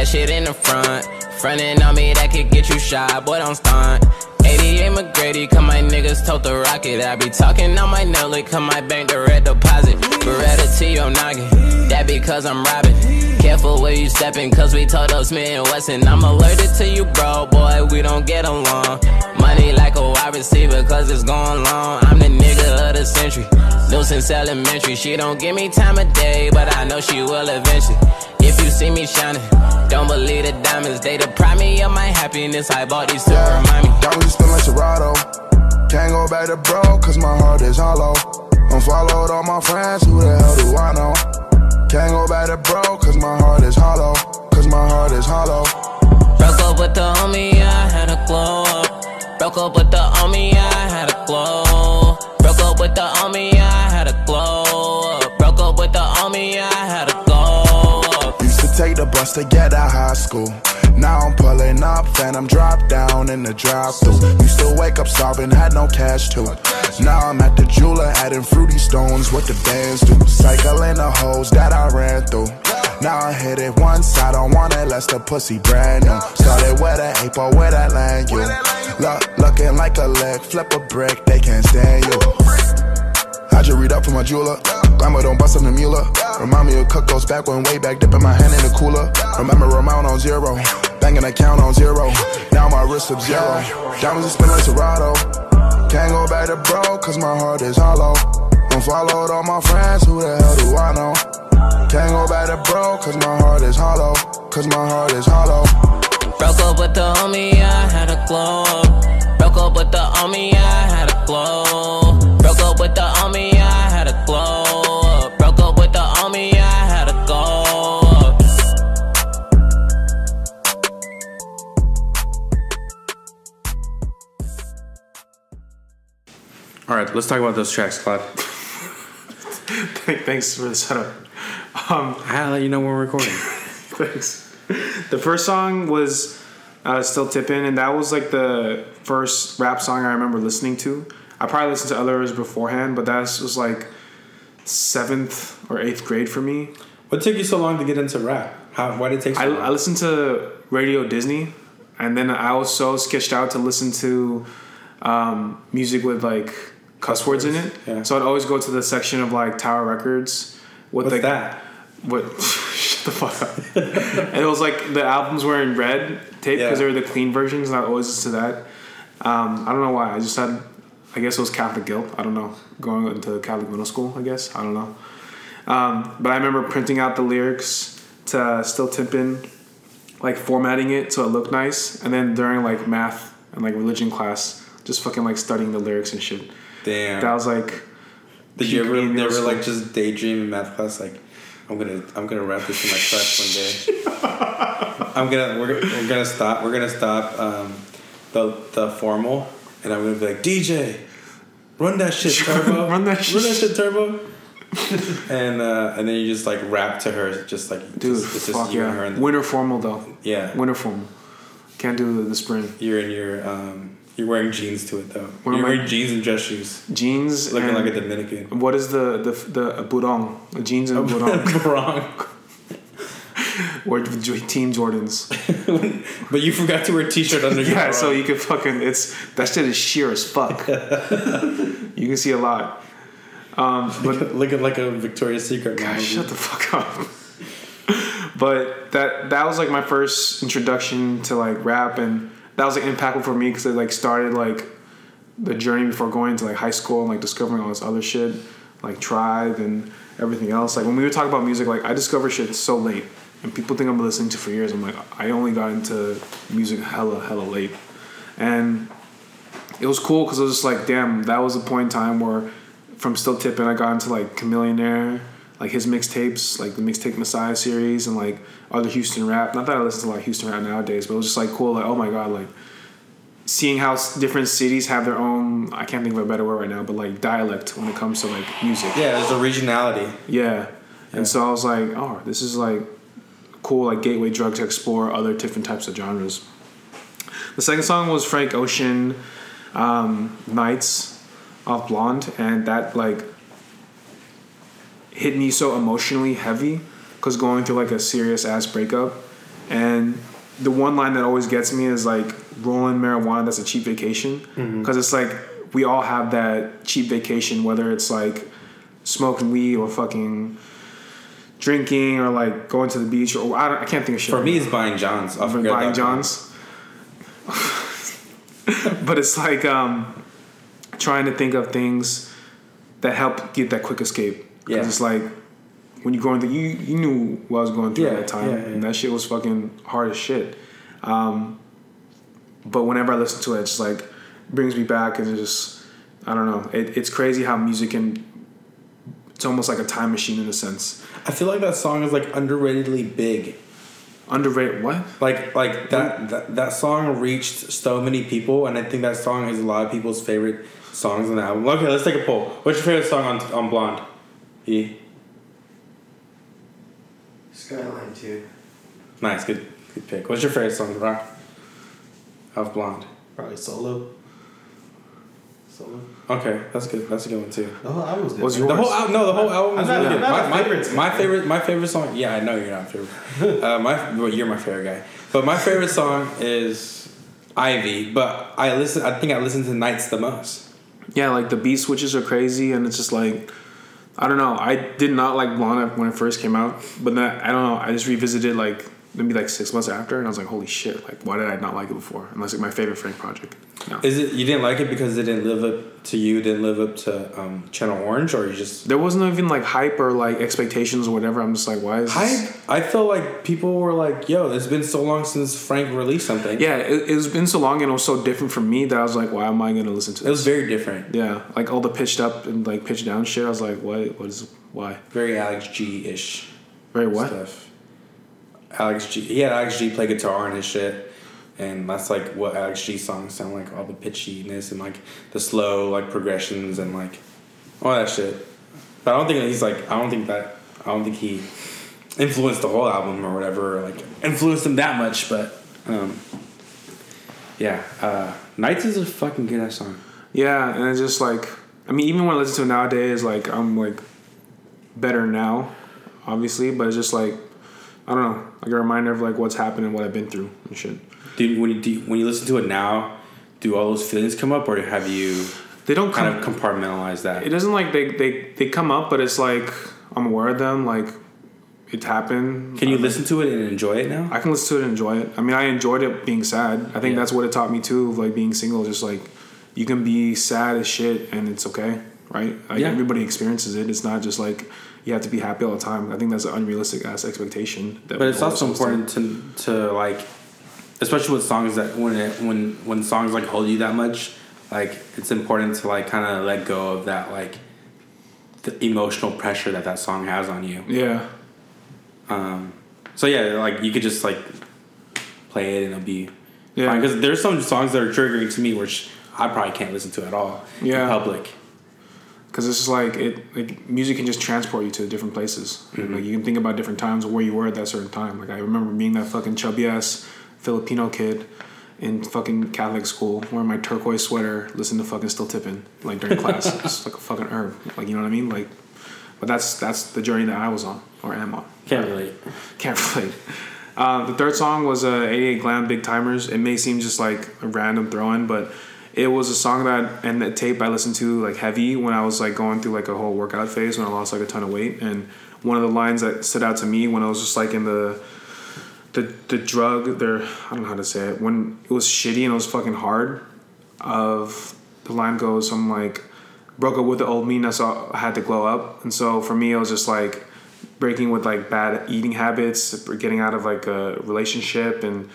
shit in the front. Frontin' on me, that could get you shot, boy, don't stunt. 88 McGrady, come my niggas tote the rocket. I be talking on my nelly, come my bank direct deposit. Beretta to your noggin, that because I'm robbing. Careful where you stepping, cause we told us Smith and Wesson. I'm allergic to you, bro, boy, we don't get along. Money like a wide receiver, cause it's going long. I'm the nigga of the century. New since elementary, she don't give me time of day, but I know she will eventually. If you see me shining, don't believe the diamonds, they deprive me of my happiness. I bought these to remind me. Diamonds we spin like Serato. Can't go back to bro, cause my heart is hollow. Unfollowed all my friends, who the hell do I know? Can't go back to bro, get out high school. Now I'm pulling up, phantom drop down in the drive through. Used to wake up starving, had no cash too. Now I'm at the jeweler, adding fruity stones, what the bands do. Cycling the hoes that I ran through. Now I hit it once, I don't want it, less the pussy brand new. Started with an ape or with that land, you. Look, looking like a lick, flip a brick, they can't stand you. I just read up for my jeweler. Grandma don't bust on the mule. Remind me of Cookos back when way back, dipping my hand in the cooler. Remember amount on zero, banging account on zero. Now my wrist up zero. Diamonds are spin like Serato. Can't go back to bro, cause my heart is hollow. Unfollowed all my friends, who the hell do I know? Can't go back to bro, cause my heart is hollow. Cause my heart is hollow. Broke up with the homie, I had a glow. Broke up with the homie, I had a glow. Broke up with the homie, I All right, let's talk about those tracks, Claude. Thanks for the setup. Um, I'll let you know when we're recording. Thanks. The first song was uh, "Still Tippin'," and that was like the first rap song I remember listening to. I probably listened to others beforehand, but that was like seventh or eighth grade for me. What took you so long to get into rap? How? Why did it take so I, long? I listened to Radio Disney, and then I was so sketched out to listen to um, music with like cuss words in it. So I'd always go to the section of like Tower Records with What's like that? What? shut the fuck up. and it was like the albums were in red tape because Yeah. they were the clean versions, and I always listened to that. Um, I don't know why. I just had, I guess it was Catholic guilt. I don't know. Going into Catholic middle school, I guess. I don't know. Um, but I remember printing out the lyrics to Still Tippin', like formatting it so it looked nice, and then during like math and like religion class, just fucking like studying the lyrics and shit. Damn. That was like. Did you ever me in middle never school. like just daydream in math class like I'm gonna I'm gonna rap this in my class one day. I'm gonna we're, we're gonna stop we're gonna stop um, the the formal and I'm gonna be like DJ run that shit turbo Run that run that shit turbo and uh, and then you just like rap to her just like Dude, just, it's just you yeah. and her in the, Winter formal though. yeah Winter formal. Can't do the, the spring. you're in your um, you're wearing jeans to it though What you're am I- wearing jeans and dress shoes Jeans. looking like a Dominican What is the the the barong? Jeans and barong. Barong. Or Team Jordans. but you forgot to wear a t-shirt under your Yeah, so you can fucking it's that shit is sheer as fuck. you can see a lot. Um, but looking like a Victoria's Secret. God, shut the fuck up. but that that was like my first introduction to like rap, and that was like impactful for me because it like started like the journey before going to like high school and like discovering all this other shit, like Tribe and everything else. Like when we would talk about music, like I discovered shit so late, and people think I'm listening to for years. I'm like I only got into music hella hella late, and it was cool because it was just like damn that was a point in time where from still tipping I got into like Chamillionaire, like his mixtapes, like the mixtape Messiah series, and like other Houston rap. Not that I listen to like Houston rap nowadays, but it was just like cool. Like oh my god, like seeing how different cities have their own. I can't think of a better word right now, but like dialect when it comes to like music. Yeah, there's a regionality. Yeah. And so I was like, oh, this is like cool, like gateway drug to explore other different types of genres. The second song was Frank Ocean, um, Nights off Blonde, and that like hit me so emotionally heavy because going through like a serious ass breakup. And the one line that always gets me is like rolling marijuana, that's a cheap vacation. Because it's like we all have that cheap vacation, whether it's like smoking weed or fucking drinking or like going to the beach or I, don't, I can't think of shit. For me, it's buying Johns. I've been buying Johns. but it's like um, trying to think of things that help get that quick escape. Because Yeah. it's like when you're going through, you you knew what I was going through Yeah, at that time, yeah, and that shit was fucking hard as shit. Um, but whenever I listen to it, it's like brings me back, and it just I don't know. It, it's crazy how music can. It's almost like a time machine in a sense. I feel like that song is like underratedly big. Underrated what? Like like that, that that song reached so many people, and I think that song is a lot of people's favorite songs on the album. Okay, let's take a poll. What's your favorite song on on Blonde? E. Skyline To. Nice, good good pick. What's your favorite song, Rock? Of Blonde. Probably solo. Solo. Okay, that's good. That's a good one too. The whole album's good. What's The whole album, no, the whole album I'm is really good. not My, favorite my, my favorite, my favorite song. Yeah, I know you're not favorite. uh, my, well, you're my favorite guy. But my favorite song is Ivy. But I listen. I think I listen to Nights the most. Yeah, like the beat switches are crazy, and it's just like I don't know. I did not like Blonde when it first came out, but then I don't know. I just revisited like maybe like six months after, and I was like, holy shit! Like, why did I not like it before? Unless like my favorite Frank project. No. Is it you didn't like it because it didn't live up to you? Didn't live up to um, Channel Orange, or you just There wasn't even like hype or like expectations or whatever. I'm just like, why is this? hype? I feel like people were like, "Yo, it's been so long since Frank released something." Yeah, it, it's been so long and it was so different from me that I was like, why am I gonna listen to this? it was very different. yeah, like all the pitched up and like pitched down shit. I was like, what? What is why? Very Alex G ish. Very what? stuff. Alex G. He had Alex G play guitar on his shit, and that's like what Alex G songs sound like. All the pitchiness and like the slow like progressions and like all that shit. But I don't think he's like. I don't think that. I don't think he influenced the whole album or whatever. Or like influenced him that much. But um, yeah, uh, Nights is a fucking good ass song. Yeah, and it's just like I mean, even when I listen to it nowadays, like I'm like better now, obviously, but it's just like I don't know, like a reminder of like what's happened and what I've been through and shit. Dude, when you do, when you listen to it now, do all those feelings come up, or have you? They don't kind come- of compartmentalize that. It doesn't like they they they come up, but it's like I'm aware of them, like it happened. Can you um, listen to it and enjoy it now? I can listen to it and enjoy it. I mean, I enjoyed it being sad. I think Yeah. that's what it taught me too, of like being single. Just like you can be sad as shit and it's okay, right? Like Yeah. everybody experiences it. It's not just like you have to be happy all the time. I think that's an unrealistic ass expectation. That But it's also important to to like, especially with songs that when it, when when songs like hold you that much, like it's important to like kind of let go of that like the emotional pressure that that song has on you. Yeah. Um. So yeah, like you could just like play it and it'll be Yeah. Because there's some songs that are triggering to me, which I probably can't listen to at all. Yeah. In public. Because it's just like it like music can just transport you to different places and like you can think about different times where you were at that certain time like i remember being that fucking chubby ass filipino kid in fucking catholic school wearing my turquoise sweater listening to fucking still tipping like during class it's like a fucking herb like you know what i mean like But that's that's the journey that I was on or am on. Can't relate. Can't relate. Uh, the third song was uh, 88GLAM Big Timers. It may seem just like a random throw in, but it was a song that and the tape I listened to like heavy when I was like going through like a whole workout phase when I lost like a ton of weight. And one of the lines that stood out to me when I was just like in the the the drug there I don't know how to say it when it was shitty and it was fucking hard. Of the line goes I'm like broke up with the old me and so I had to glow up. And so for me it was just like breaking with like bad eating habits, getting out of like a relationship and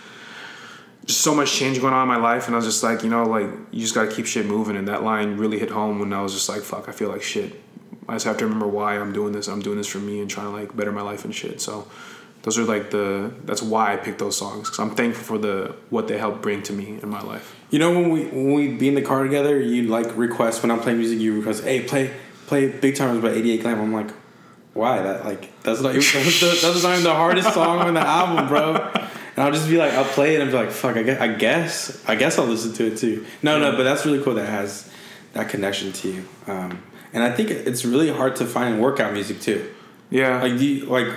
just so much change going on in my life and I was just like, you know, like you just gotta keep shit moving and that line really hit home when I was just like, fuck, I feel like shit. I just have to remember why I'm doing this. I'm doing this for me and trying to like better my life and shit. So those are like the that's why I picked those songs because I'm thankful for the what they helped bring to me in my life. You know when we when we be in the car together, you like request when I'm playing music, you request, hey, play play Big Timers by 88GLAM. I'm like, why? That like that's not that's not even the hardest song on the album, bro. And I'll just be like, I'll play it and be like, fuck, I guess I guess, I guess I'll listen to it too. No, no, but that's really cool that it has that connection to you. Um, and I think it's really hard to find workout music too. Yeah. Like do you, like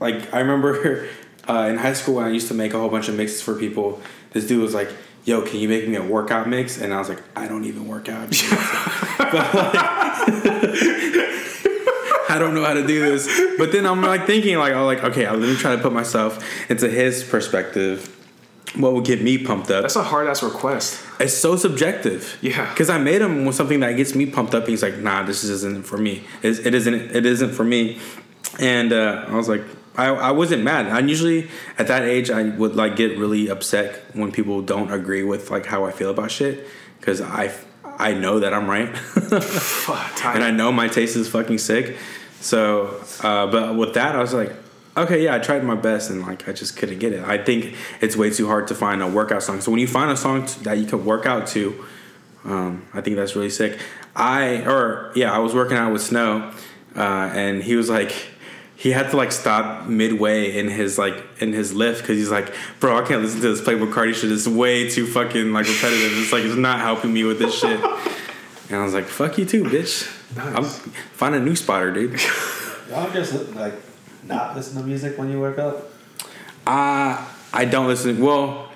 like I remember uh, in high school when I used to make a whole bunch of mixes for people. This dude was like, "Yo, can you make me a workout mix?" And I was like, "I don't even work out." but like, I don't know how to do this. But then I'm like thinking like, I'm like okay, let me try to put myself into his perspective. What would get me pumped up? That's a hard ass request. It's so subjective. Yeah. Because I made him with something that gets me pumped up. He's like, nah, this isn't for me. It's, it isn't. It isn't for me. And uh, I was like, I, I wasn't mad. I usually at that age I would like get really upset when people don't agree with like how I feel about shit because I I know that I'm right and I know my taste is fucking sick. So, uh, but with that, I was like, okay, yeah, I tried my best and like I just couldn't get it. I think it's way too hard to find a workout song. So when you find a song that you can work out to, um, I think that's really sick. I or yeah, I was working out with Snow, uh, and he was like. He had to like stop midway in his like in his lift because he's like, bro, I can't listen to this Playboi Carti shit. It's way too fucking like repetitive. It's like it's not helping me with this shit. And I was like, fuck you too, bitch. I'm find a new spotter, dude. Y'all just like not listen to music when you work out. Uh, I don't listen. Well,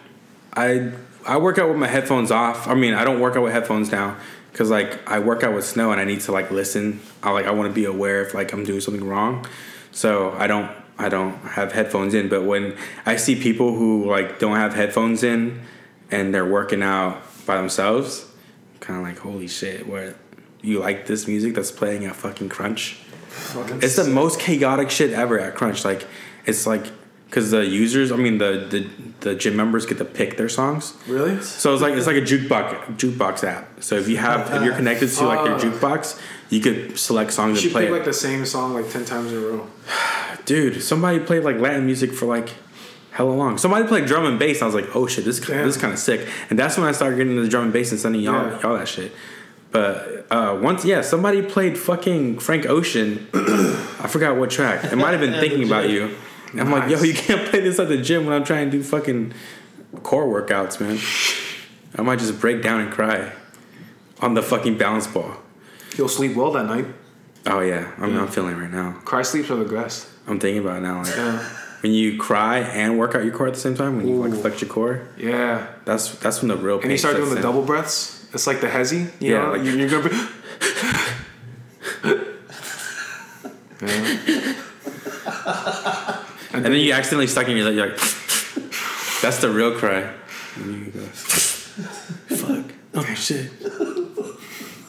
I I work out with my headphones off. I mean, I don't work out with headphones now because like I work out with snow and I need to like listen. I like I want to be aware if like I'm doing something wrong. So I don't I don't have headphones in. But when I see people who like don't have headphones in and they're working out by themselves, kind of like holy shit, where you like this music that's playing at fucking Crunch? It's the most chaotic shit ever at Crunch. Like it's like because the users, I mean the, the the gym members get to pick their songs. Really? So it's like it's like a jukebox jukebox app. So if you have if you're connected to like your Oh. jukebox, you could select You songs should to play. pick like the same song like ten times in a row. Dude, somebody played like Latin music for like hella long. Somebody played drum and bass. I was like, oh shit, this this is kind of sick. And that's when I started getting into the drum and bass and sending y'all Yeah. y'all that shit. But uh, once, yeah, somebody played fucking Frank Ocean. I forgot what track. It might have been thinking about you. And I'm like, yo, you can't play this at the gym when I'm trying to do fucking core workouts, man. I might just break down and cry on the fucking balance ball. You'll sleep well that night. Oh yeah, I'm feeling it right now. Cry sleeps are the best. I'm thinking about it now. Like, Yeah. When you cry and work out your core at the same time, when you like flex your core, Yeah. that's that's when the real pain. And you start doing sets the in. double breaths. It's like the hezzy. You Yeah, know? like- You- you're gonna be. Yeah. and then you accidentally stuck in your leg. You're like, that's the real cry. And you go, fuck. Oh shit.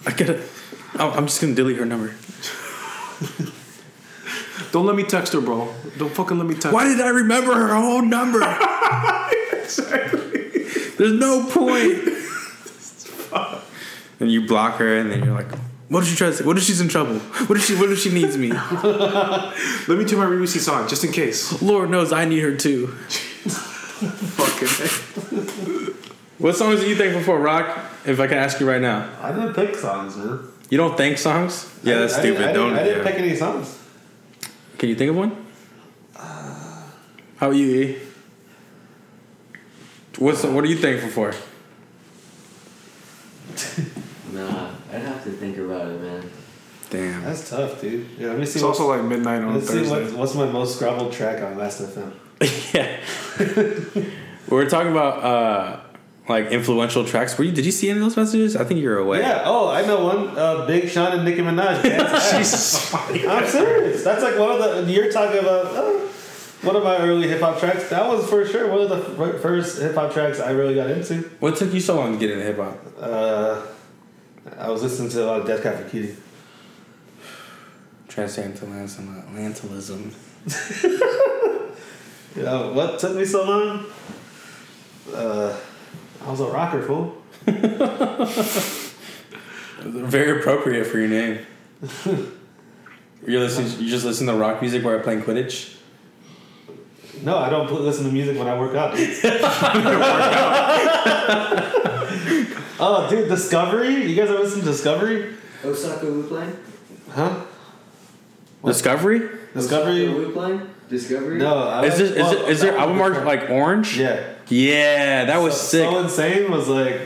I gotta. I'm just gonna delete her number. Don't let me text her, bro. Don't fucking let me text. Her. Why did I remember her whole number? There's no point. and you block her, and then you're like, "What if she tries? To, what if she's in trouble? What if she? What if she needs me? Let me turn my Rebusi song just in case. Lord knows I need her too." Fucking. What songs are you thankful for, Rock? If I can ask you right now, I didn't pick songs, man. you don't thank songs? Yeah, that's I stupid. I didn't, don't. I didn't yeah. pick any songs. Can you think of one? How about you, E? What's what are you thankful for? Nah, I'd have to think about it, man. Damn. That's tough, dude. Yeah, let me see. It's also like midnight on Let's see Thursday. what, what's my most scrobbled track on Last.fm. Yeah, we're talking about uh, like influential tracks. Were you? Did you see any of those messages? I think you were away. Yeah. Oh, I know one. Uh, Big Sean and Nicki Minaj. Jesus. I'm serious. That's like one of the. You're talking about. Uh, one of my early hip hop tracks. That was for sure one of the fir- first hip hop tracks I really got into. What took you so long to get into hip hop? Uh, I was listening to a lot of Death Cab for Cutie. Transatlanticism. You know, what took me so long? Uh, I was a rocker, fool. Very appropriate for your name. You're listening. You just listen to rock music while playing Quidditch. No, I don't listen to music when I work out. oh, dude, Discovery? You guys ever listen to Discovery? Osaka Loop Line? Huh? Discovery. Discovery? Loop Line? Discovery? No, I Is, this, is, well, it, is their that album was art like orange? Yeah. Yeah, that was so, sick. So Insane was like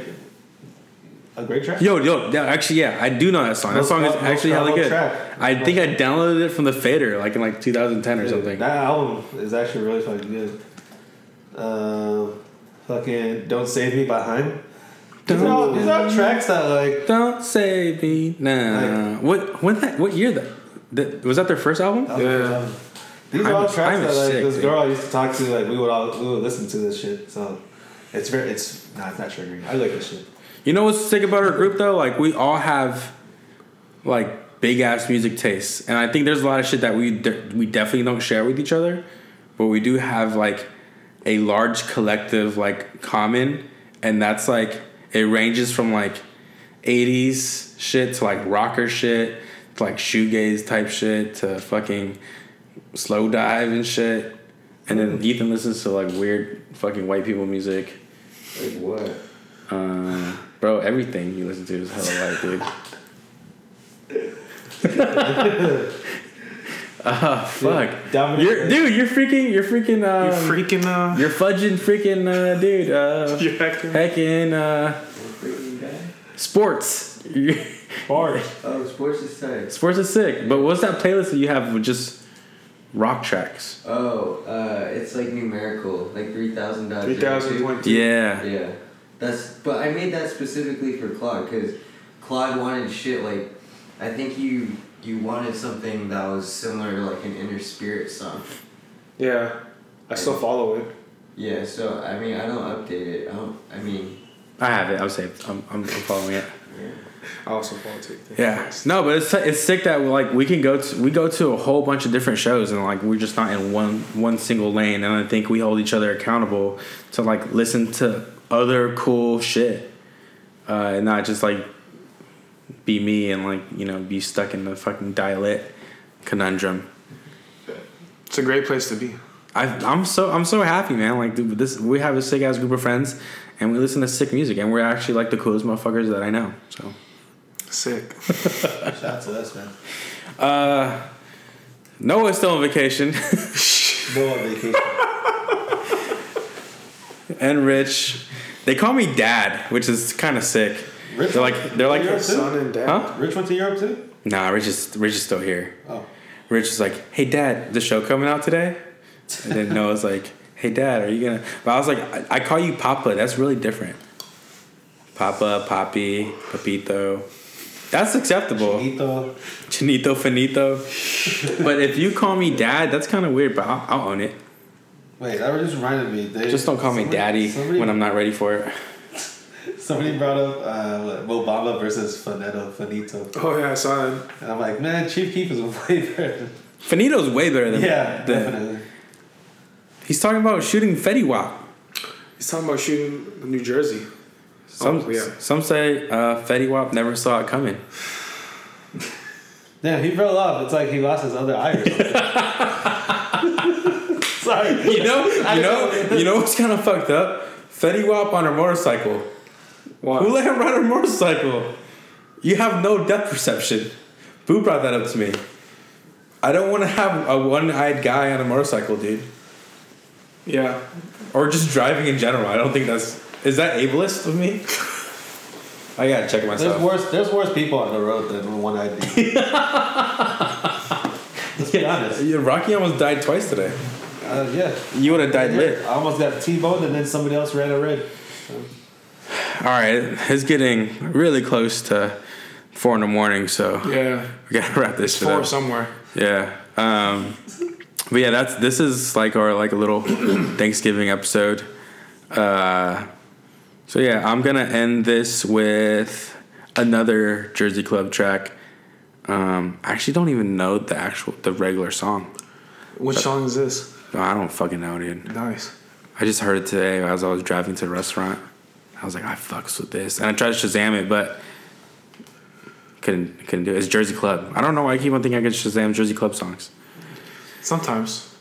a great track. Yo, yo, yeah, actually, yeah, I do know that song. That Most song is actually hella good. track. I think I downloaded it from the Fader, like in like 2010 or something. That album is actually really fucking good. Um, fucking Don't Save Me by Haim. These are, all, these are all tracks that like Don't save me, nah. what when that? What year that? that was that their first album? Yeah. These are all tracks I'm that like sick, this dude. girl I used to talk to. Like we would all we would listen to this shit. So it's very it's not it's not triggering. I like this shit. You know what's sick about our group though? Like we all have like big ass music tastes, and I think there's a lot of shit that we de- we definitely don't share with each other, but we do have like a large collective like common, and that's like it ranges from like 80s shit to like rocker shit to like shoegaze type shit to fucking Slowdive and shit. And then Ethan listens to like weird fucking white people music. Like what? Uh, bro, everything you listen to is hella white, dude. Ah, fuck. Dominic- You're, dude, you're freaking, you're freaking, uh, You're freaking, uh, you're fudging freaking, uh, dude, uh, You're hecking. hecking, uh, sports. Sports. Oh, sports is sick. sports is sick, but what's that playlist that you have with just rock tracks? Oh, uh, it's like numerical, like three thousand dollars. 3,000.2. Yeah. Yeah, that's. But I made that specifically for Claude because Claude wanted shit like, I think you you wanted something that was similar to like an Inner Spirit song. Yeah. I still follow it. Yeah, so I mean I don't update it. I don't. I mean. I have it. I'm saved. I'm, I'm, I'm following it. I also follow. Yeah. No, but it's it's sick that like we can go to we go to a whole bunch of different shows and like we're just not in one one single lane and I think we hold each other accountable to like listen to other cool shit, uh, and not just like be me and like you know be stuck in the fucking dialect conundrum. It's a great place to be. I I'm so I'm so happy, man. Like dude, this we have a sick ass group of friends, and we listen to sick music, and we're actually like the coolest motherfuckers that I know. So. Sick. Shout out to us, man. Uh, Noah's still on vacation. No on vacation. and Rich. They call me Dad, which is kind of sick. Rich they're like they're like Europe too? Son and dad. Huh? Rich went to Europe too. Nah, Rich is Rich is still here. Oh. Rich is like, hey Dad, the show coming out today? And then Noah's like, hey Dad, are you gonna? But I was like, I, I call you Papa. That's really different. Papa, Papi, Papito. That's acceptable. Chinito. Chinito, finito. but if you call me Dad, that's kind of weird. But I'll, I'll own it. Wait, that just reminded me. They, Just don't call me Daddy somebody- when I'm not ready for it. Somebody brought up uh, what, Obama versus Finetto, Finito. Oh yeah, I saw it. And I'm like, man, Chief Keef is way better. Finito's way better than Yeah, than- definitely. He's talking about shooting Fetty Wap. He's talking about shooting New Jersey. Some Oh, yeah. some say uh, Fetty Wap never saw it coming. Yeah, he fell off. It's like he lost his other eye or something. Sorry. You know, you know, know. you know what's kind of fucked up? Fetty Wap on a motorcycle. Why? Who let him ride a motorcycle? You have no depth perception. Boo brought that up to me. I don't want to have a one-eyed guy on a motorcycle, dude. Yeah. Or just driving in general. I don't think that's is that ableist of me. I gotta check myself. There's worse. There's worse people on the road than the one ID. Let's be honest. Yeah, Rocky almost died twice today. Uh, yeah. You would have died lit. I almost got T-boned, and then somebody else ran a red. All right, it's getting really close to four in the morning, so Yeah. we gotta wrap this shit Four up. somewhere. Yeah. Um, but yeah, that's this is like our like a little Thanksgiving episode. Uh, so yeah, I'm gonna end this with another Jersey Club track. Um, I actually don't even know the actual the regular song. Which song is this? I don't fucking know, dude. Nice. I just heard it today as I was driving to the restaurant. I was like, I fucks with this, and I tried to Shazam it, but couldn't couldn't do it. It's Jersey Club. I don't know why I keep on thinking I can Shazam Jersey Club songs. Sometimes.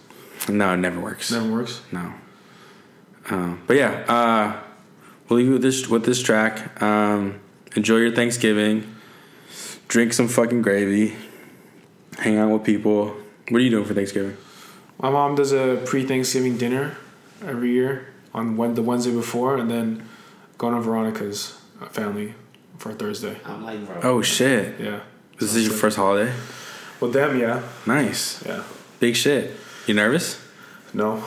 No, it never works. Never works. No. Um, but yeah, uh, we'll leave you with this with this track. Um, enjoy your Thanksgiving. Drink some fucking gravy. Hang out with people. What are you doing for Thanksgiving? My mom does a pre-Thanksgiving dinner every year on when, the Wednesday before, and then going to Veronica's uh, family for Thursday. I'm like, Oh shit! Yeah. This is your first holiday. With them, yeah. Nice. Yeah. Big shit. You nervous? No.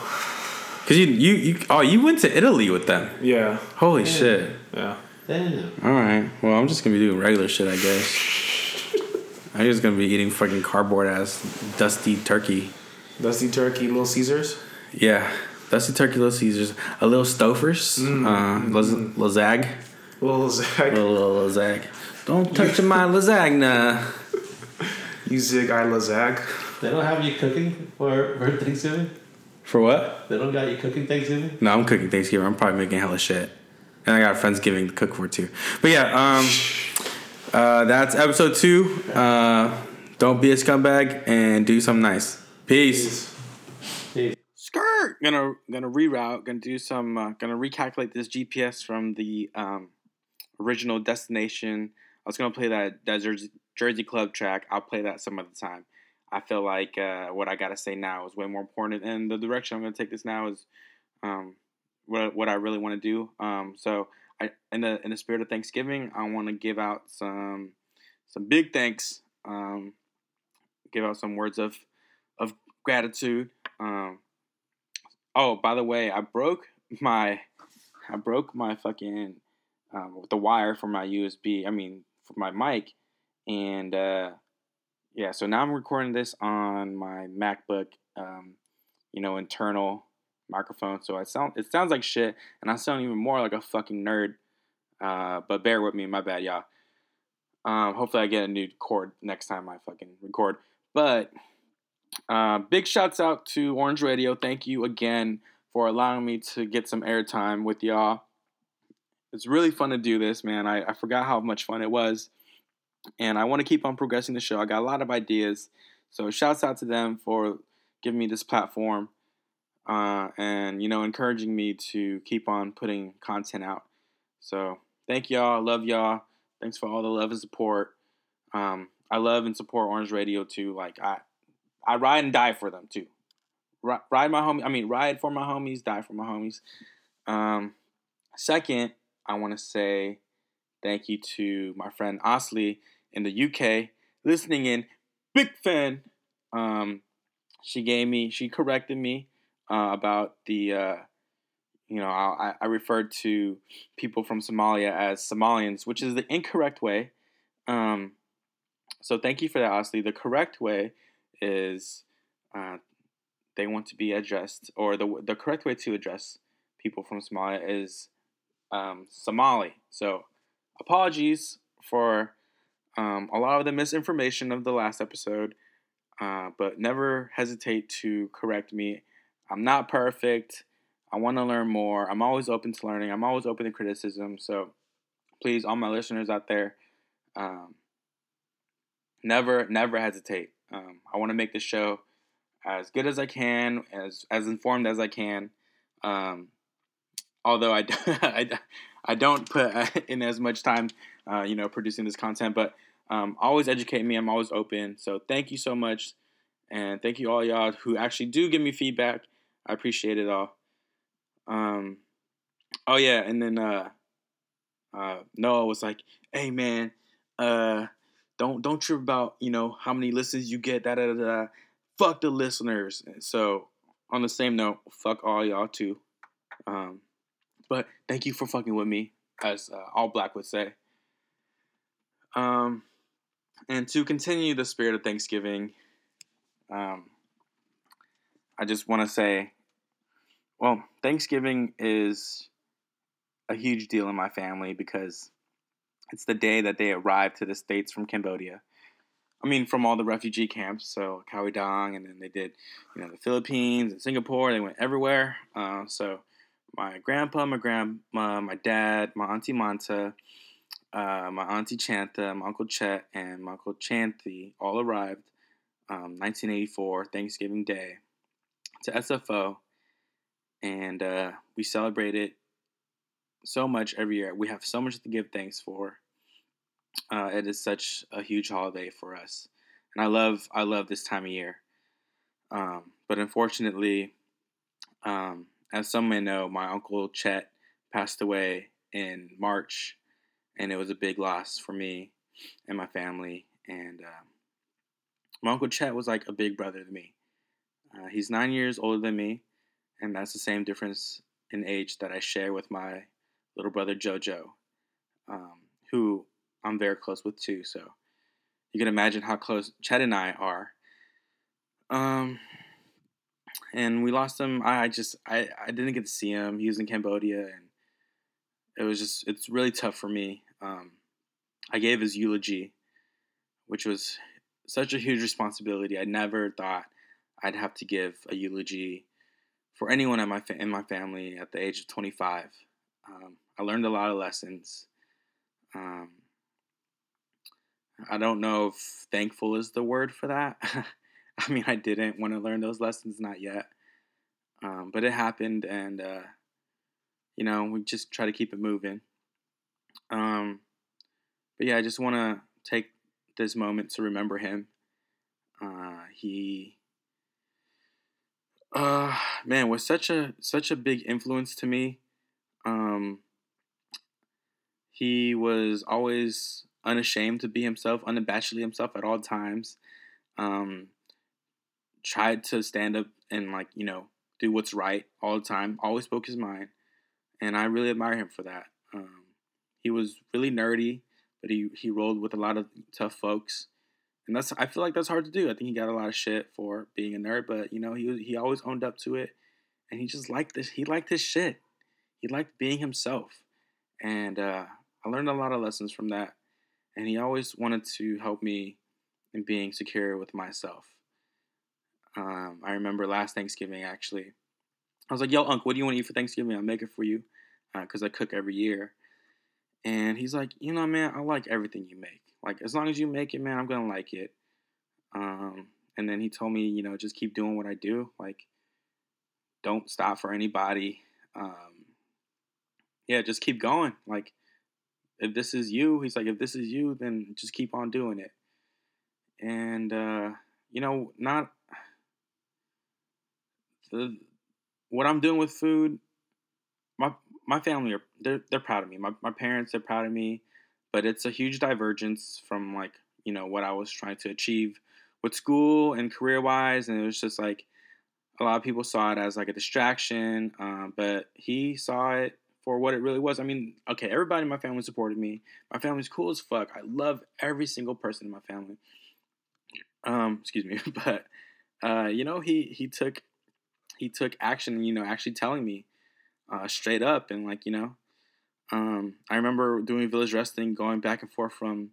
Cause you you, you oh you went to Italy with them. Yeah. Holy Yeah. shit. Yeah. Damn. All right. Well, I'm just gonna be doing regular shit, I guess. I'm just gonna be eating fucking cardboard ass dusty turkey. Dusty turkey, Little Caesars. Yeah, dusty turkey, little Caesars, a little Stouffer's, uh, laz- lasag, Little Zag. little, little lasag. Don't touch my lasagna. You zig, I lazag. They don't have you cooking for, for Thanksgiving. For what? They don't got you cooking Thanksgiving. No, I'm cooking Thanksgiving. I'm probably making hella shit, and I got Friendsgiving to cook for too. But yeah, um, uh, that's episode two. Uh, don't be a scumbag and do something nice. Peace. Peace. Skirt. Gonna gonna reroute. Gonna do some. Uh, gonna recalculate this GPS from the um, original destination. I was gonna play that that Jersey, Jersey Club track. I'll play that some other time. I feel like uh, what I gotta say now is way more important, and the direction I'm gonna take this now is um, what what I really want to do. Um, so I in the in the spirit of Thanksgiving, I want to give out some some big thanks. Um, give out some words of of gratitude. Um, oh, by the way, I broke my I broke my fucking um, the wire for my USB. I mean, for my mic, and uh, yeah. So now I'm recording this on my MacBook. Um, you know, internal microphone. So I sound it sounds like shit, and I sound even more like a fucking nerd. Uh, but bear with me, my bad, y'all. Um, hopefully, I get a new cord next time I fucking record. But uh, big shouts out to Orange Radio. Thank you again for allowing me to get some airtime with y'all. It's really fun to do this, man. I, I forgot how much fun it was. And I want to keep on progressing the show. I got a lot of ideas. So shouts out to them for giving me this platform uh, and, you know, encouraging me to keep on putting content out. So thank y'all. Love y'all. Thanks for all the love and support. Um, I love and support Orange Radio too. Like I, I ride and die for them too. Ri- Ride my homie. I mean, ride for my homies, die for my homies. Um, second, I want to say thank you to my friend Osley in the UK listening in. Big fan. Um, she gave me, she corrected me uh, about the, uh, you know, I, I referred to people from Somalia as Somalians, which is the incorrect way. Um, so thank you for that, Osley. The correct way is uh, they want to be addressed, or the the correct way to address people from Somalia is um, Somali. So apologies for um, a lot of the misinformation of the last episode, uh, but never hesitate to correct me. I'm not perfect. I want to learn more. I'm always open to learning. I'm always open to criticism. So please, all my listeners out there, um, never, never hesitate. Um, I want to make the show as good as I can, as as informed as I can. Um, although I, I, I don't put in as much time, uh, you know, producing this content, but um, always educate me. I'm always open. So thank you so much, and thank you all y'all who actually do give me feedback. I appreciate it all. Um, oh yeah, and then uh, uh, Noah was like, "Hey man, uh, don't don't trip about you know how many listens you get. Da da da. da. Fuck the listeners." So on the same note, fuck all y'all too. Um, but thank you for fucking with me, as uh, all black would say. Um, and to continue the spirit of Thanksgiving, um, I just want to say, well, Thanksgiving is a huge deal in my family because it's the day that they arrived to the states from Cambodia. I mean, from all the refugee camps, so Khao Dong, and then they did, you know, the Philippines and Singapore. They went everywhere. Uh, so my grandpa, my grandma, my dad, my auntie Manta, uh, my auntie Chanta, my uncle Chet, and my uncle Chanthi all arrived um, 1984 Thanksgiving Day to SFO, and uh, we celebrate it so much every year. We have so much to give thanks for. Uh, it is such a huge holiday for us, and I love I love this time of year. Um, but unfortunately, um, as some may know, my uncle Chet passed away in March, and it was a big loss for me and my family. And uh, my uncle Chet was like a big brother to me. Uh, he's nine years older than me, and that's the same difference in age that I share with my little brother JoJo, um, who I'm very close with too. So you can imagine how close Chet and I are. Um, and we lost him. I, just I, I didn't get to see him. He was in Cambodia, and it was just it's really tough for me. Um, I gave his eulogy, which was such a huge responsibility. I never thought I'd have to give a eulogy for anyone in my fa- in my family at the age of 25. Um, I learned a lot of lessons. Um, I don't know if thankful is the word for that. I mean, I didn't want to learn those lessons, not yet. Um, but it happened, and uh, you know, we just try to keep it moving. Um, but yeah, I just want to take this moment to remember him. Uh, he, uh, man, was such a such a big influence to me. Um, he was always unashamed to be himself, unabashedly himself at all times. Um, tried to stand up and like you know do what's right all the time. Always spoke his mind, and I really admire him for that. Um, he was really nerdy, but he he rolled with a lot of tough folks, and that's I feel like that's hard to do. I think he got a lot of shit for being a nerd, but you know he he always owned up to it, and he just liked this. He liked his shit. He liked being himself, and uh, I learned a lot of lessons from that. And he always wanted to help me in being secure with myself. Um, I remember last Thanksgiving actually. I was like, "Yo, Unc, what do you want to eat for Thanksgiving? I'll make it for you, because uh, I cook every year." And he's like, "You know, man, I like everything you make. Like, as long as you make it, man, I'm gonna like it." Um, and then he told me, you know, just keep doing what I do. Like, don't stop for anybody. Um, yeah, just keep going. Like, if this is you, he's like, if this is you, then just keep on doing it. And uh, you know, not the what I'm doing with food. My my family are they're they're proud of me. My my parents are proud of me, but it's a huge divergence from like you know what I was trying to achieve with school and career wise, and it was just like a lot of people saw it as like a distraction, um, but he saw it for what it really was. I mean, okay, everybody in my family supported me. My family's cool as fuck. I love every single person in my family. Um, excuse me, but uh, you know, he he took he took action. You know, actually telling me uh, straight up and like you know, um, I remember doing Village Wrestling, going back and forth from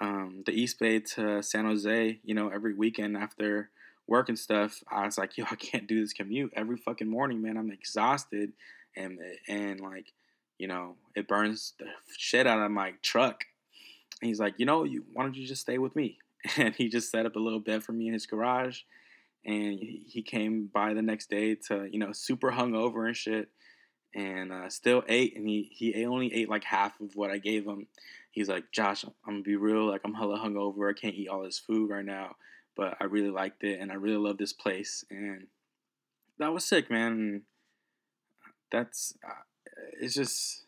um, the East Bay to San Jose. You know, every weekend after work and stuff. I was like, yo, I can't do this commute every fucking morning, man. I'm exhausted and and like you know it burns the shit out of my truck and he's like you know you why don't you just stay with me and he just set up a little bed for me in his garage and he came by the next day to you know super hungover and shit and uh, still ate and he he only ate like half of what i gave him. He's like josh i'm gonna be real like i'm hella hungover i can't eat all this food right now but i really liked it and i really love this place. And that was sick man that's uh, it's just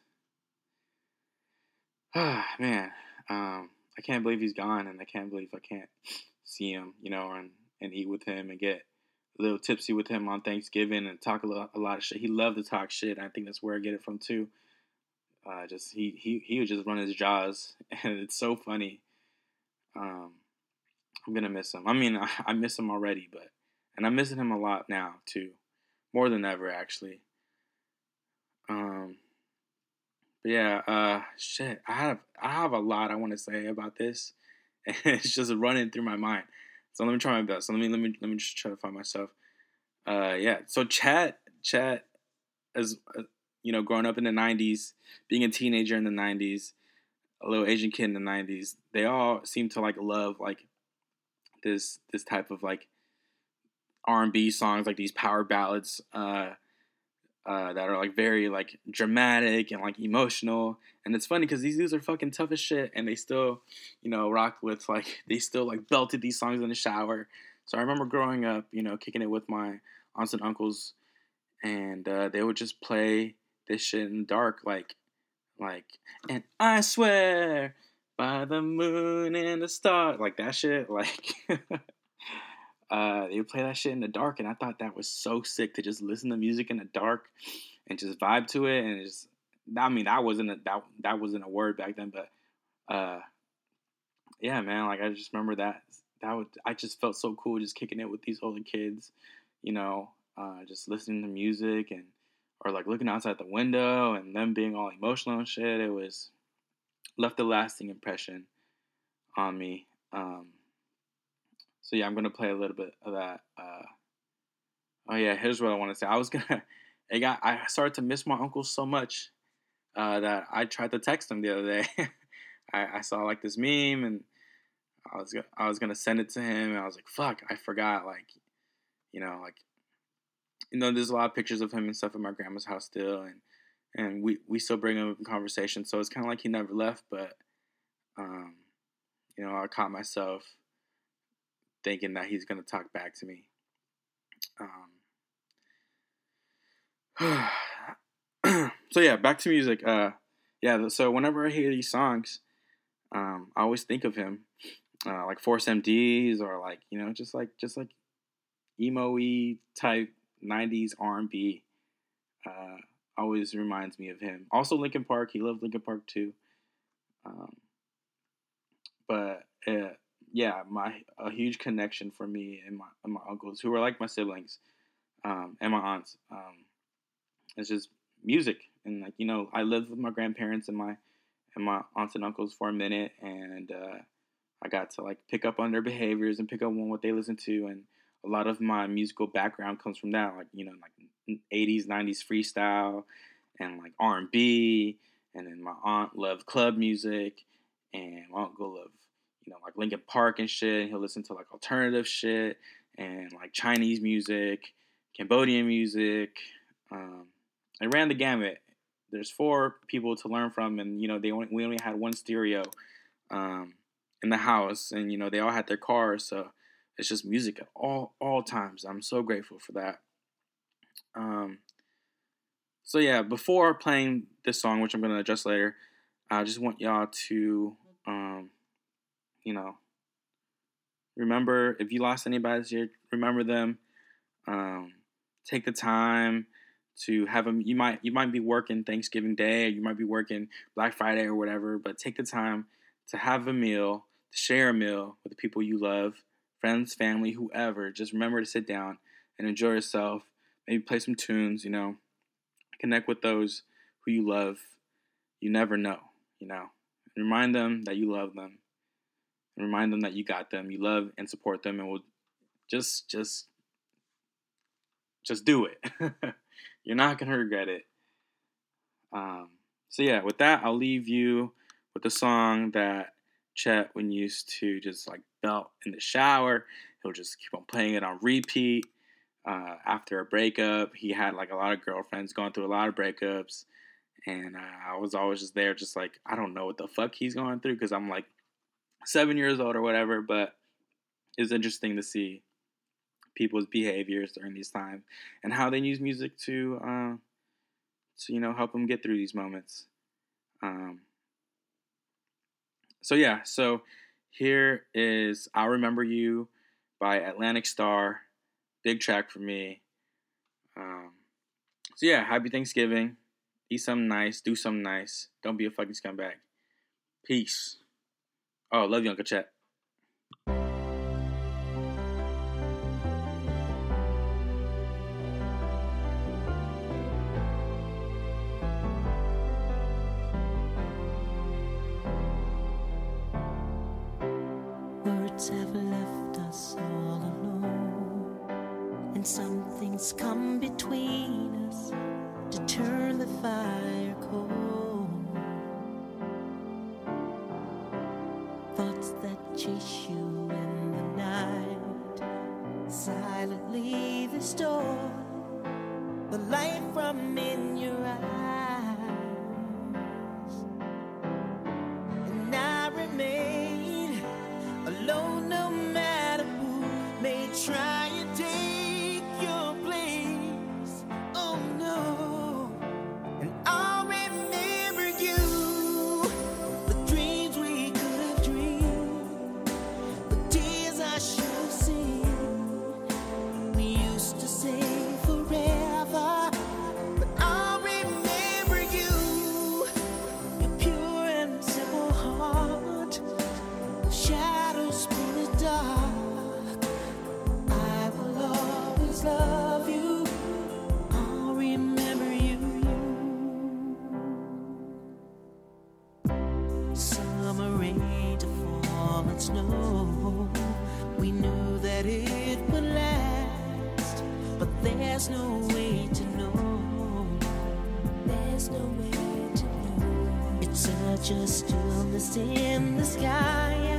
man, um, I can't believe he's gone, and I can't believe I can't see him, you know, and, and eat with him and get a little tipsy with him on Thanksgiving and talk a lot, a lot of shit. He loved to talk shit. I think that's where I get it from too. Uh, just he he he would just run his jaws, and it's so funny. Um, I'm gonna miss him. I mean, I, I miss him already, but and I'm missing him a lot now too, more than ever actually. Um, but yeah, uh, shit, I have I have a lot I want to say about this, and it's just running through my mind. So let me try my best. So let me let me let me just try to find myself. Uh, yeah. So chat chat as uh, you know, growing up in the '90s, being a teenager in the '90s, a little Asian kid in the '90s, they all seem to like love like this this type of like R&B songs, like these power ballads. Uh, uh, that are like very like dramatic and like emotional. And it's funny because these dudes are fucking tough as shit, and they still, you know, rock with like they still like belted these songs in the shower. So I remember growing up, you know, kicking it with my aunts and uncles, and uh, they would just play this shit in the dark, like, like, and I swear by the moon and the star, like that shit, like. Uh, they would play that shit in the dark, and I thought that was so sick to just listen to music in the dark and just vibe to it, and just. I mean, that wasn't a, that that wasn't a word back then, but uh, yeah, man, like I just remember that that would I just felt so cool just kicking it with these older kids, you know, uh, just listening to music and or like looking outside the window and them being all emotional and shit. It was left a lasting impression on me. Um, so yeah, I'm gonna play a little bit of that. Uh, oh yeah, here's what I want to say. I was gonna, I got, I started to miss my uncle so much uh, that I tried to text him the other day. I, I saw like this meme and I was I was gonna send it to him and I was like, fuck, I forgot. Like, you know, like, you know, there's a lot of pictures of him and stuff at my grandma's house still, and and we we still bring him up in conversation. So it's kind of like he never left, but um, you know, I caught myself thinking that he's gonna talk back to me. Um, so yeah, back to music. Uh, yeah, so whenever I hear these songs, um, I always think of him, uh, like Force MDs or like you know just like just like emo-y type '90s R&B. Uh, always reminds me of him. Also Linkin Park. He loved Linkin Park too. Um, but uh, yeah, my a huge connection for me and my and my uncles who were like my siblings, um, and my aunts. Um, it's just music and like you know I lived with my grandparents and my and my aunts and uncles for a minute and uh, I got to like pick up on their behaviors and pick up on what they listen to and a lot of my musical background comes from that like you know like 80s 90s freestyle and like R&B and then my aunt loved club music and my uncle loved you know like Linkin Park and shit and he'll listen to like alternative shit and like Chinese music Cambodian music um, I ran the gamut there's four people to learn from, and you know they only, we only had one stereo um, in the house, and you know they all had their cars, so it's just music at all all times. I'm so grateful for that. Um, so yeah, before playing this song, which I'm gonna address later, I just want y'all to, um, you know, remember if you lost anybody this year, remember them. Um, take the time to have them. You might you might be working Thanksgiving Day, or you might be working Black Friday or whatever, but take the time to have a meal, to share a meal with the people you love, friends, family, whoever. Just remember to sit down and enjoy yourself. Maybe play some tunes. You know, connect with those who you love. You never know. You know, remind them that you love them. And remind them that you got them. You love and support them, and will just just just do it. You're not gonna regret it. Um, so yeah, with that, I'll leave you with the song that Chet when used to just like belt in the shower. He'll just keep on playing it on repeat. Uh, after a breakup, he had like a lot of girlfriends going through a lot of breakups, and uh, I was always just there, just like I don't know what the fuck he's going through because I'm like seven years old or whatever. But it's interesting to see people's behaviors during these times and how they use music to uh, to you know help them get through these moments. Um, so yeah, so here is "I'll Remember You" by Atlantic Starr. Big track for me. Um, so yeah, happy Thanksgiving. Eat something nice. Do something nice. Don't be a fucking scumbag. Peace. Oh, love you, Uncle Chet. Summer rain to fall and snow. We knew that it would last, but there's no way to know. There's no way to know. It's such a stillness in the sky.